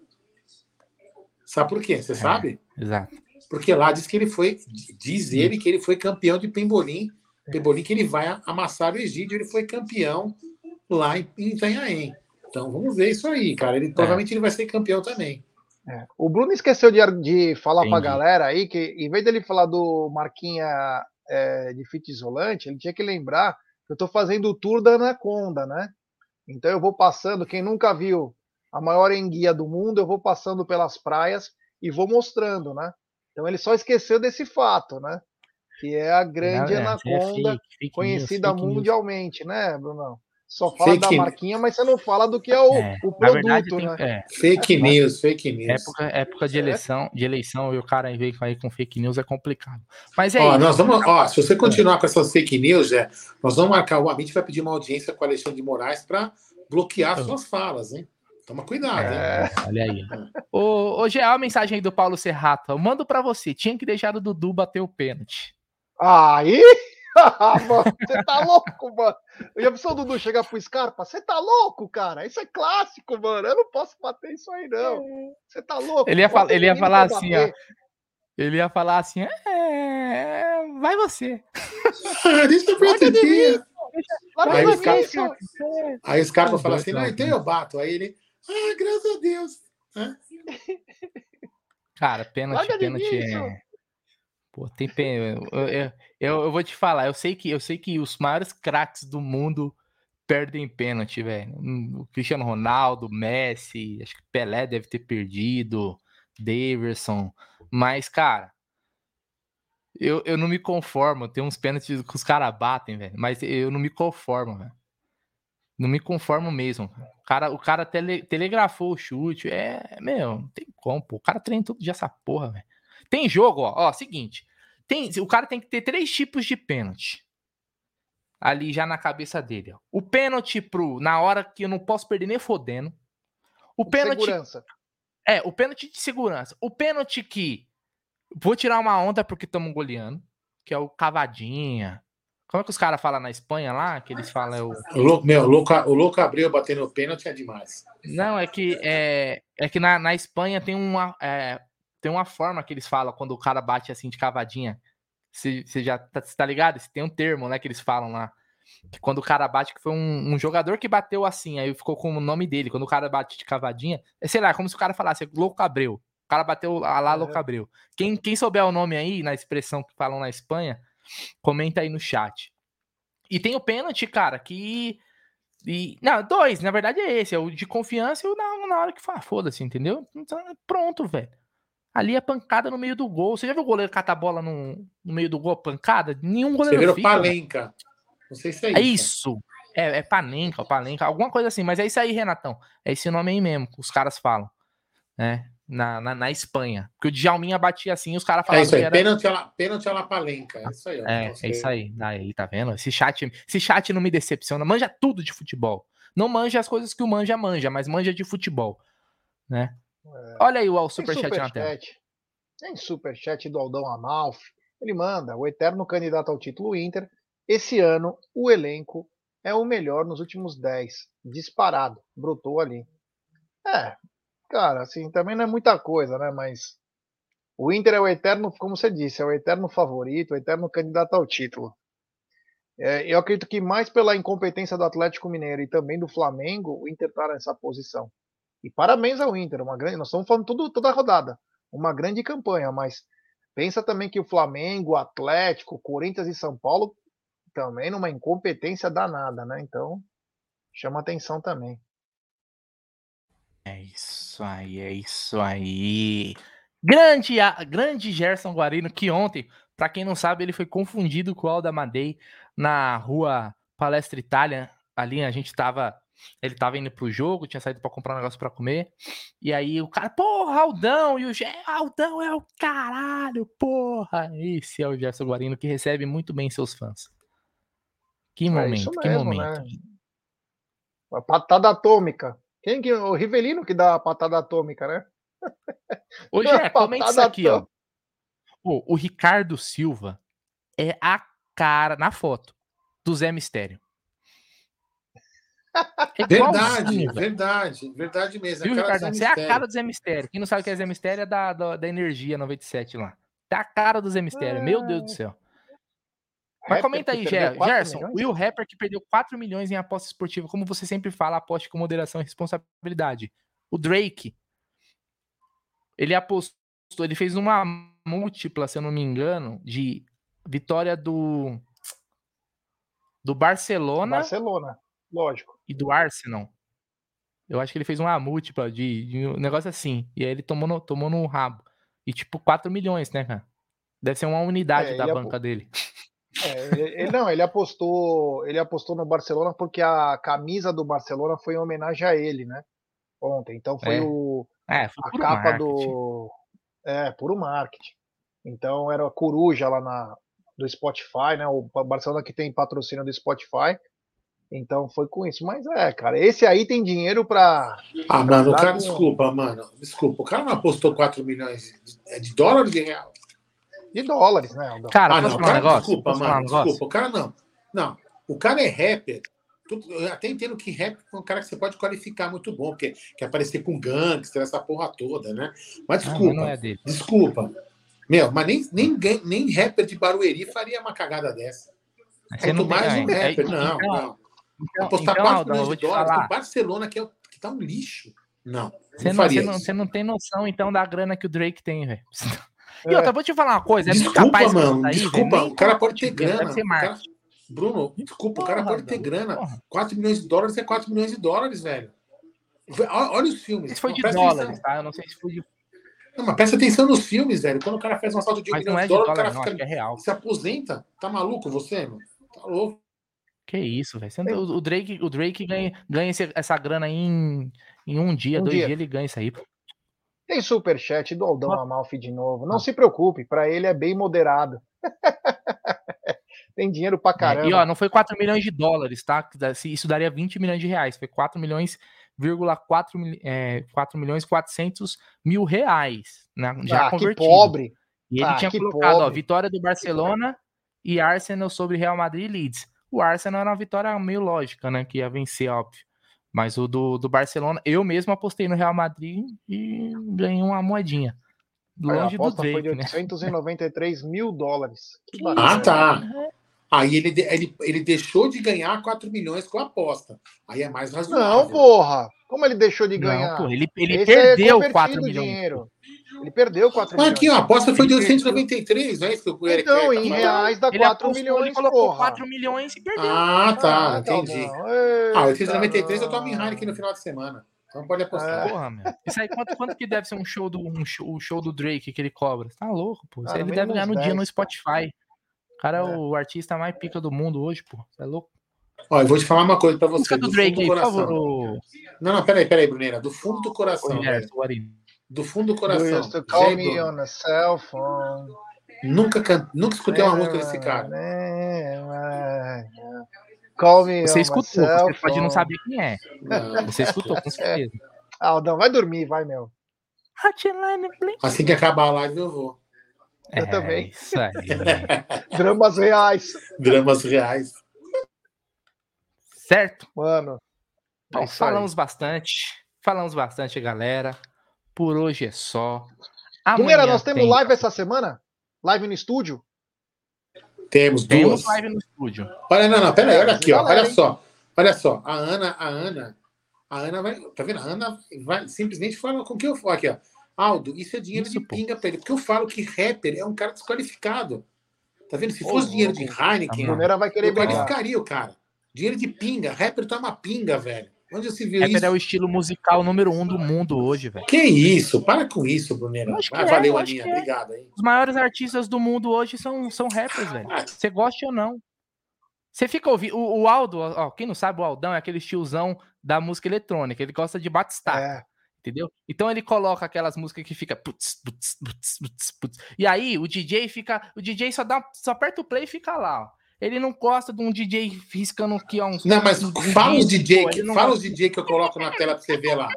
Sabe por quê? Você é, sabe? Exato porque lá diz que ele foi, diz ele que ele foi campeão de pembolim, pembolim que ele vai amassar o Egídio, ele foi campeão lá em, Itanhaém. Então vamos ver isso aí, cara. Ele é. provavelmente ele vai ser campeão também. É. O Bruno esqueceu de, de falar para a galera aí que, em vez dele falar do Marquinha é, de fita isolante, ele tinha que lembrar que eu estou fazendo o tour da Anaconda, né? Então eu vou passando, quem nunca viu a maior enguia do mundo, eu vou passando pelas praias e vou mostrando, né? Então ele só esqueceu desse fato, né? Que é a grande Não, é, é anaconda é fake, fake conhecida news, mundialmente, news. né, Bruno? Só fala fake da marquinha, mas você não fala do que é o, é, o produto, verdade, né? Tem, é, fake news, fake news. Época, época de eleição, de eleição e o cara veio aí com fake news é complicado. Mas é ó, isso. Nós vamos, ó, se você continuar com essas fake news, é, nós vamos marcar o Amit vai pedir uma audiência com o Alexandre de Moraes para bloquear suas falas, hein? Toma cuidado, é, hein? Olha aí. ô, ô, a mensagem aí do Paulo Serrato. Eu mando para você. Tinha que deixar o Dudu bater o pênalti. Aí? você tá louco, mano. Já pensou o Dudu chegar pro Scarpa? Você tá louco, cara? Isso é clássico, mano. Eu não posso bater isso aí, não. Você tá louco? Ele ia, fal ele ia falar assim, ó. Ele ia falar assim, é, vai você. Deixa eu ver Aí, o Scarpa, aí o Scarpa fala assim, não, então eu bato. Aí ele, ah, graças a Deus. Cara, pênalti, pênalti é. Pô, tem pena. Eu, eu, eu, vou te falar, eu sei que eu sei que os maiores craques do mundo perdem pênalti, velho. O Cristiano Ronaldo, Messi, acho que Pelé deve ter perdido, Daverson. Mas, cara, eu, eu não me conformo. Tem uns pênaltis que os caras batem, velho. Mas eu não me conformo, velho. Não me conformo mesmo. O cara, o cara tele, telegrafou o chute. É, meu, não tem como, pô. O cara treina tudo de essa porra, velho. Tem jogo, ó, ó, seguinte. Tem, o cara tem que ter três tipos de pênalti. Ali já na cabeça dele, ó. O pênalti pro na hora que eu não posso perder nem fodendo. O pênalti segurança. É, o pênalti de segurança. O pênalti que vou tirar uma onda porque estamos goleando, que é o cavadinha, como é que os caras falam na Espanha lá? Que eles falam. É o... O, louco, meu, o, louco, o louco abriu batendo o pênalti é demais. Não, é que, é, é que na, na Espanha tem uma, é, tem uma forma que eles falam quando o cara bate assim de cavadinha. Você, já tá, tá ligado? Tem um termo né, que eles falam lá. Que quando o cara bate, que foi um, um, jogador que bateu assim, aí ficou com o nome dele. Quando o cara bate de cavadinha, é, sei lá, é como se o cara falasse Louco Abreu. O cara bateu a lá Louco Abreu. Quem, quem souber o nome aí, na expressão que falam na Espanha, Comenta aí no chat. E tem o pênalti, cara, que. E, não, dois, na verdade é esse, é o de confiança e o na, na hora que fala, foda-se, entendeu? Então, pronto, velho. Ali é pancada no meio do gol. Você já viu o goleiro catar a bola no, no meio do gol, pancada? Nenhum goleiro Você virou palenca. Não sei se é, é isso. É isso. É, é Panenka, Panenka, alguma coisa assim, mas é isso aí, Renatão. É esse nome aí mesmo que os caras falam, né? Na, na, na Espanha. Porque o Djalminha batia assim e os caras É falavam isso aí, que era... pênalti, ela, pênalti ela palenca. É isso aí. ó. É, é isso aí. Aí, tá vendo? Esse chat, esse chat não me decepciona. Manja tudo de futebol. Não manja as coisas que o manja manja, mas manja de futebol, né? Olha aí o superchat na tela. superchat. Tem superchat do Aldão Amalfi. Ele manda, o eterno candidato ao título Inter. Esse ano, o elenco é o melhor nos últimos 10. Disparado. Brotou ali. É, cara, assim, também não é muita coisa, né? Mas o Inter é o eterno, como você disse, é o eterno favorito, o eterno candidato ao título. É, eu acredito que mais pela incompetência do Atlético Mineiro e também do Flamengo, o Inter está nessa posição. E parabéns ao Inter, uma grande, nós estamos falando tudo, toda a rodada, uma grande campanha, mas pensa também que o Flamengo, Atlético, Corinthians e São Paulo também numa incompetência danada, né? Então, chama atenção também. É isso aí, é isso aí. Grande, grande Gerson Guarino, que ontem, pra quem não sabe, ele foi confundido com o Alda Madei na rua Palestra Itália. Ali a gente tava. Ele tava indo pro jogo, tinha saído pra comprar um negócio pra comer. E aí o cara, porra, Aldão! E o Gé, Aldão é o caralho, porra! Esse é o Gerson Guarino que recebe muito bem seus fãs. Que É momento, isso que mesmo, momento. né? A patada atômica. Quem que o Rivelino que dá a patada atômica, né? Ô, Gé, comenta isso aqui, ó. Pô, o Ricardo Silva é a cara, na foto, do Zé Mistério. É Verdade, verdade, verdade mesmo. Viu, a cara do Ricardo? Zé Você é a cara do Zé Mistério. Quem não sabe o que é Zé Mistério é da, da, da Energia 97 lá. Tá a cara do Zé Mistério. Meu Deus do céu. Mas comenta aí, Ger- 4 Gerson. milhões? O Will Rapper que perdeu 4 milhões em aposta esportiva. Como você sempre fala, aposte com moderação e responsabilidade. O Drake, ele apostou, ele fez uma múltipla, se eu não me engano, de vitória do do Barcelona Barcelona, lógico. e do Arsenal. Eu acho que ele fez uma múltipla de, de um negócio assim. E aí ele tomou no, tomou no rabo. E tipo, 4 milhões, né, cara? Deve ser uma unidade É, da banca dele. É, ele, ele- não, ele apostou, ele apostou no Barcelona porque a camisa do Barcelona foi em homenagem a ele, né? Ontem. Então foi É, o, É, foi a puro capa marketing. do. É, puro marketing. Então era a coruja lá na, do Spotify, né? O Barcelona que tem patrocínio do Spotify. Então foi com isso. Mas é, cara, esse aí tem dinheiro pra. Ah, mano, o cara, com- desculpa, mano. Desculpa, o cara não apostou 4 milhões de, é de dólar ou de real? De dólares, né? Aldão? Cara, Ah, não, um cara, negócio? desculpa, Posso um mano. negócio? Desculpa, o cara não. Não, o cara é rapper. Eu até entendo que rap é um cara que você pode qualificar muito bom, porque quer aparecer com gangster, essa porra toda, né? Mas Ah, desculpa, mas não é dele. desculpa. Meu, mas nem, nem, nem rapper de Barueri faria uma cagada dessa. Você não Quanto tem mais um rapper, É, não, então, não. Então, Apostar então, 4 Aldão, eu milhões de dólares falar. no Barcelona, que, é, que tá um lixo. Não, Você não não, você, não, você não tem noção, então, da grana que o Drake tem, velho. E É. outra, vou te falar uma coisa. É Desculpa, capaz mano. daí, desculpa. O cara pode ter grana. O cara- marketing. Bruno, desculpa, o cara Porra, pode ter grana. porra. 4 milhões de dólares é 4 milhões de dólares, velho. Olha, os filmes. Isso foi de dólares, atenção. tá? Eu não sei se foi de. Não, mas presta atenção nos filmes, velho. Quando o cara faz um assalto de um Mas milhão é de dólares, o dólar, cara não. Acho que fica, é real. se aposenta. Tá maluco você, mano? Tá louco. Que isso, velho. Não- O o Drake, o Drake ganha, ganha essa grana aí em, em um dia, Um dois dia. dias, ele ganha isso aí. pô. Tem superchat do Aldão Ah. Amalfi de novo. Não se preocupe, pra ele é bem moderado. Tem dinheiro pra caramba. É, e ó, não foi 4 milhões de dólares, tá? Que Isso daria 20 milhões de reais. Foi 4 milhões, vírgula 4, mil- é, 4 milhões 400 mil reais. Né? Já ah, que convertido. pobre. E ele Ah, tinha que colocado, ó, pobre. vitória do Barcelona e Arsenal sobre Real Madrid e Leeds. O Arsenal era uma vitória meio lógica, né? Que ia vencer, óbvio. Mas o do, do Barcelona, eu mesmo apostei no Real Madrid e ganhei uma moedinha. A Longe do aposta foi Drake, de né? 893 mil dólares. Ah, tá. Aí ele, ele, ele deixou de ganhar 4 milhões com a aposta. Aí é mais razoável. Não, porra. Como ele deixou de Não, ganhar? pô, ele, ele Esse é perdeu convertido 4 o milhões. dinheiro. Ele perdeu 4 Ah, milhões. aqui, ó, a aposta foi de Ele perdeu. 893, não é isso que o Eric Então, tá em falando? reais dá Ele 4 apostou, milhões, ele colocou porra. 4 milhões e perdeu. Ah, tá, Ah, entendi. Ah, Eita, 893 eu tomo em. Heineken no final de semana. Então pode apostar. É. Porra, meu. Isso aí, quanto, quanto que deve ser um show do, um show, o show do Drake que ele cobra? Tá louco, pô. Isso Ah, aí no ele deve ganhar no uns dia 10, no Spotify. O cara é É. o artista mais pica do mundo hoje, pô. Você é louco? Ó, eu vou te falar uma coisa pra você. Música do do Drake fundo aí, do por coração. favor. Não, não, peraí, peraí, Brunera. Do fundo do coração. velho. Gerson. Do fundo do coração. to call me on a cell phone. Nunca, can... Nunca escutei uma música desse cara. Call me Você escutou, cell você pode não saber quem é. Não. Você escutou, com certeza. Ah, Aldão, vai dormir, vai, meu. Hotline Bling. Assim que acabar a live, eu vou. Eu também. É Isso aí. Dramas reais. Dramas reais. certo? Mano. é falamos bastante. Falamos bastante, galera. Por hoje é só. Primeira, Amanhã nós temos tem- live essa semana? Live no estúdio? Temos Temos duas. live no estúdio. Olha, não, não, peraí, É, olha aqui, ó. Olha só. Olha só. A Ana, a Ana, a Ana vai. Tá vendo? A Ana vai simplesmente falar com o que eu falo aqui, ó. Aldo, isso é dinheiro Isso, de pô. pinga pra ele. Porque eu falo que rapper é um cara desqualificado. Tá vendo? Se fosse dinheiro de. Heineken, A vai querer eu qualificaria o cara. Dinheiro de pinga. Rapper tá uma pinga, velho. Onde se viu Rapper isso? é o estilo musical número um do mundo hoje, velho. Que isso? Para com isso, que Ah, é, valeu, Aninha. é. Obrigado, hein? Os maiores artistas do mundo hoje são, são rappers, velho. Você gosta ou não. Você fica ouvindo. O, o Aldo, ó, quem não sabe, o Aldão é aquele tiozão da música eletrônica. Ele gosta de batistaca. É. Entendeu? Então ele coloca aquelas músicas que fica putz, putz, putz, putz, putz. E aí o DJ fica, o DJ só dá, só aperta o play e fica lá, ó. Ele não gosta de um DJ riscando aqui ó, uns Não, mas fala os DJ, que, fala gosta- os DJ que eu coloco na tela pra você ver lá.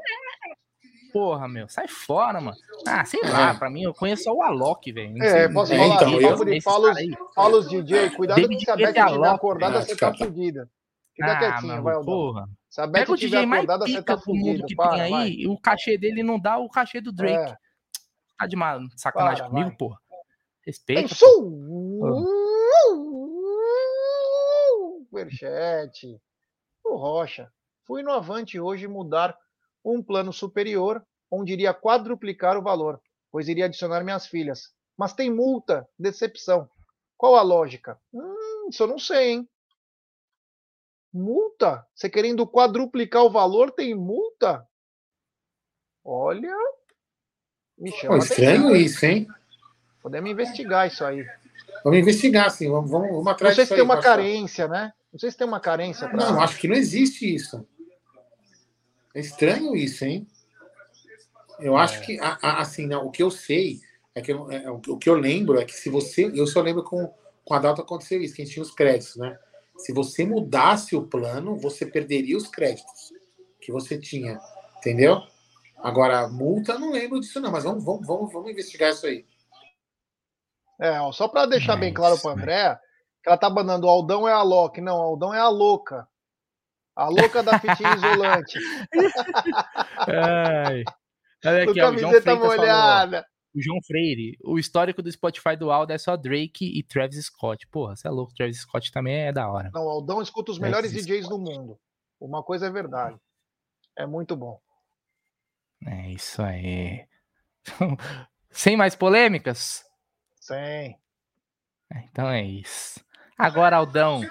porra, meu. Sai fora, mano. Ah, sei lá, É. pra mim eu conheço só o Alok, velho. É, sei- posso É, falar? então, eu- de esses fala, os, aí. fala os DJ. Cuidado David se a Beth Alok, acordada, ah, você tá cara. fudida. Fica Ah, quietinho, mano, vai, Aldão. porra. Se a Beth Pega o DJ mais pica tá do mundo fudido. que Para, tem aí, vai. e o cachê dele não dá o cachê do Drake. É. Tá de sacanagem Para, comigo, vai. porra. Respeita. pô. Superchat. O Rocha. Fui no Avante hoje mudar um plano superior, onde iria quadruplicar o valor, pois iria adicionar minhas filhas. Mas tem multa, decepção. Qual a lógica? Hum, isso eu não sei, hein? Multa? Você querendo quadruplicar o valor, tem multa? Olha. Me chama estranho atenção, isso, hein? Podemos investigar isso aí. Vamos investigar, sim. Vamos, vamos, vamos Não atrás sei disso se aí, tem uma Marcelo. carência, né? Não sei se tem uma carência. pra- Não, acho que não existe isso. É estranho isso, hein? Eu acho que, a- a- assim, não, o que eu sei, é que eu- é, o que- o eu lembro é que se você. Eu só lembro com, com a data aconteceu isso, que a gente tinha os créditos, né? Se você mudasse o plano, você perderia os créditos que você tinha. Entendeu? Agora, multa, eu não lembro disso, não, mas vamos, vamos, vamos, vamos investigar isso aí. É, ó, só para deixar É bem claro para né? André, ela tá mandando o Aldão é a Loki. Não, o Aldão é a louca. A louca da fitinha isolante. Ai. Olha Com aqui, ó, o João camiseta Freitas falou, ó, molhada. o João Freire, o histórico do Spotify do Aldo é só Drake e Travis Scott. Porra, você é louco, Travis Scott também é da hora. Não, o Aldão escuta os É, melhores. DJs do mundo. Uma coisa é verdade. É muito bom. É isso aí. Sem mais polêmicas? Sim. É, Então é isso. Agora, Aldão,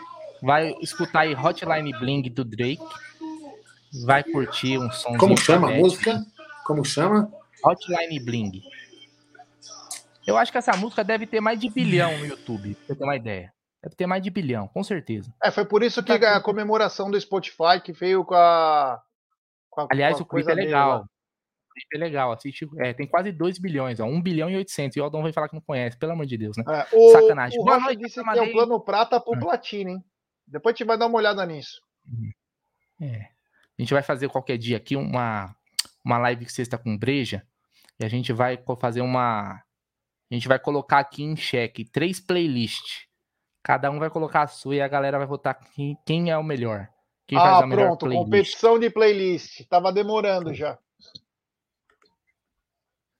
vai escutar aí Hotline Bling do Drake. Vai curtir um som. Como chama a música? Como chama? Hotline Bling. Eu acho que essa música deve ter mais de bilhão no YouTube, pra você ter uma ideia. Deve ter mais de bilhão, com certeza. É, foi por isso que Tá a comemoração do Spotify que veio com a. com a- Aliás, com a o clipe é dele legal. lá. É legal. Assiste, é, tem quase 2 bilhões, ó, 1 bilhão e 800. E o Aldão vai falar que não conhece, pelo amor de Deus, né? É, o, Sacanagem. O Boa noite, disse que é o plano prata pro Hum. platino, hein? Depois a gente vai dar uma olhada nisso. É. A gente vai fazer qualquer dia aqui uma, uma live que sexta com breja. E a gente vai fazer uma. A gente vai colocar aqui em xeque três playlists. Cada um vai colocar a sua e a galera vai votar quem, quem é o melhor. Quem faz ah, a melhor pronto, playlist. competição de playlist. Tava demorando já.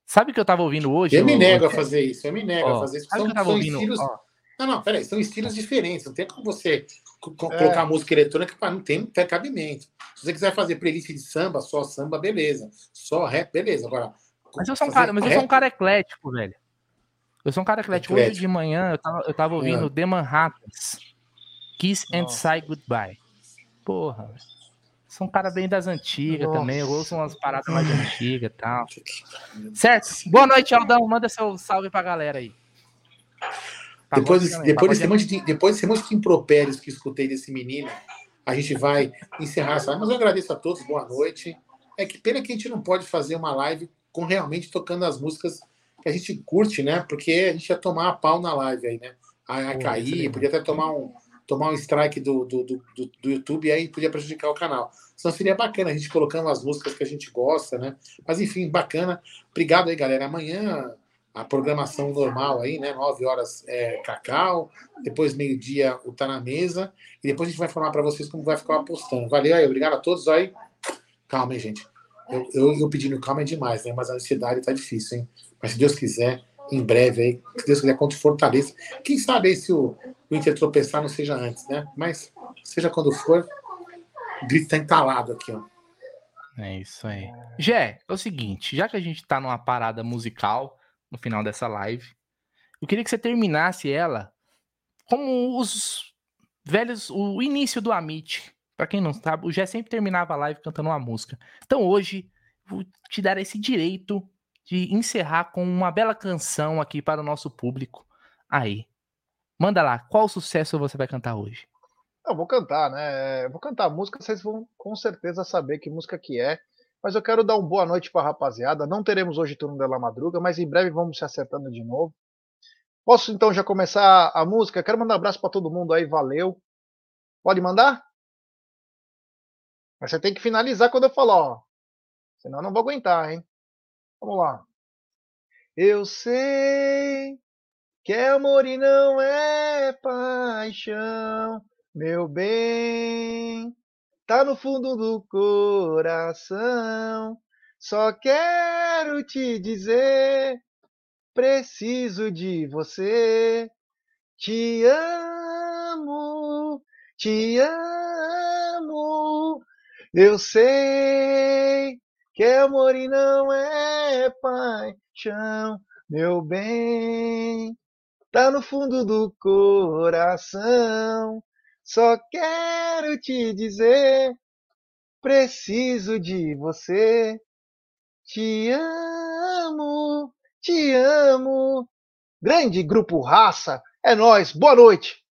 Sabe o que eu tava ouvindo hoje? Eu me nego a fazer isso, eu me nego ó, a fazer isso. Sabe São, que eu tava são ouvindo? estilos. Ó, Não, não, peraí, são estilos diferentes. Não tem como você É. colocar música eletrônica para não ter cabimento. Se você quiser fazer playlist de samba, só samba, beleza. Só rap, beleza. Agora. Mas eu sou um cara, mas eu sou um rap- cara eclético, velho. Eu sou um cara eclético. Hoje Eclético. de manhã eu tava, eu tava ouvindo Ah. The Manhattans. Kiss and Nossa. Say Goodbye. Porra. velho. Sou um cara bem das antigas Nossa. também. Eu ouço umas paradas mais antigas e tal. Certo? Boa noite, Aldão. Manda seu salve pra galera aí. Depois, Pagode também, depois, pagode desse é- monte de, depois desse monte de impropérios que escutei desse menino, a gente vai encerrar essa live. Mas eu agradeço a todos, boa noite. É que pena que a gente não pode fazer uma live com realmente tocando as músicas que a gente curte, né? Porque a gente ia tomar a pau na live aí, né? A, cair, podia até tomar um, tomar um strike do, do, do, do, YouTube e aí podia prejudicar o canal. Senão seria bacana a gente colocando as músicas que a gente gosta, né? Mas enfim, bacana. Obrigado aí, galera. Amanhã a programação normal aí, né? 9 horas é Cacau, depois meio-dia o Tá na Mesa, e depois a gente vai falar para vocês como vai ficar apostando. Valeu aí, obrigado a todos aí. Calma, hein, gente. Eu, eu, eu pedindo calma é demais, né? Mas a ansiedade tá difícil, hein? Mas se Deus quiser, em breve aí, se Deus quiser, contra o Fortaleza. Quem sabe aí se o, Inter tropeçar não seja antes, né? Mas seja quando for, o grito tá entalado aqui, ó. É isso aí. Jé, é o seguinte, já que a gente tá numa parada musical, no final dessa live. Eu queria que você terminasse ela como os velhos, o início do Amit. Para quem não sabe, o Gé sempre terminava a live cantando uma música. Então hoje vou te dar esse direito de encerrar com uma bela canção aqui para o nosso público. Aí, manda lá, qual sucesso você vai cantar hoje? Eu vou cantar, né? Eu vou cantar a música, vocês vão com certeza saber que música que é. Mas eu quero dar uma boa noite para a rapaziada. Não teremos hoje turno da madruga, mas em breve vamos se acertando de novo. Posso então já começar a música? Quero mandar um abraço para todo mundo aí, valeu. Pode mandar? Mas você tem que finalizar quando eu falar, ó. Senão eu não vou aguentar, hein? Vamos lá. Eu sei que é amor e não é paixão, meu bem tá no fundo do coração. Só quero te dizer, preciso de você. Te amo, te amo. Eu sei que amor e não é paixão, meu bem. Tá no fundo do coração. Só quero te dizer, preciso de você. Te amo, te amo. Grande grupo Raça, é nós. Boa noite.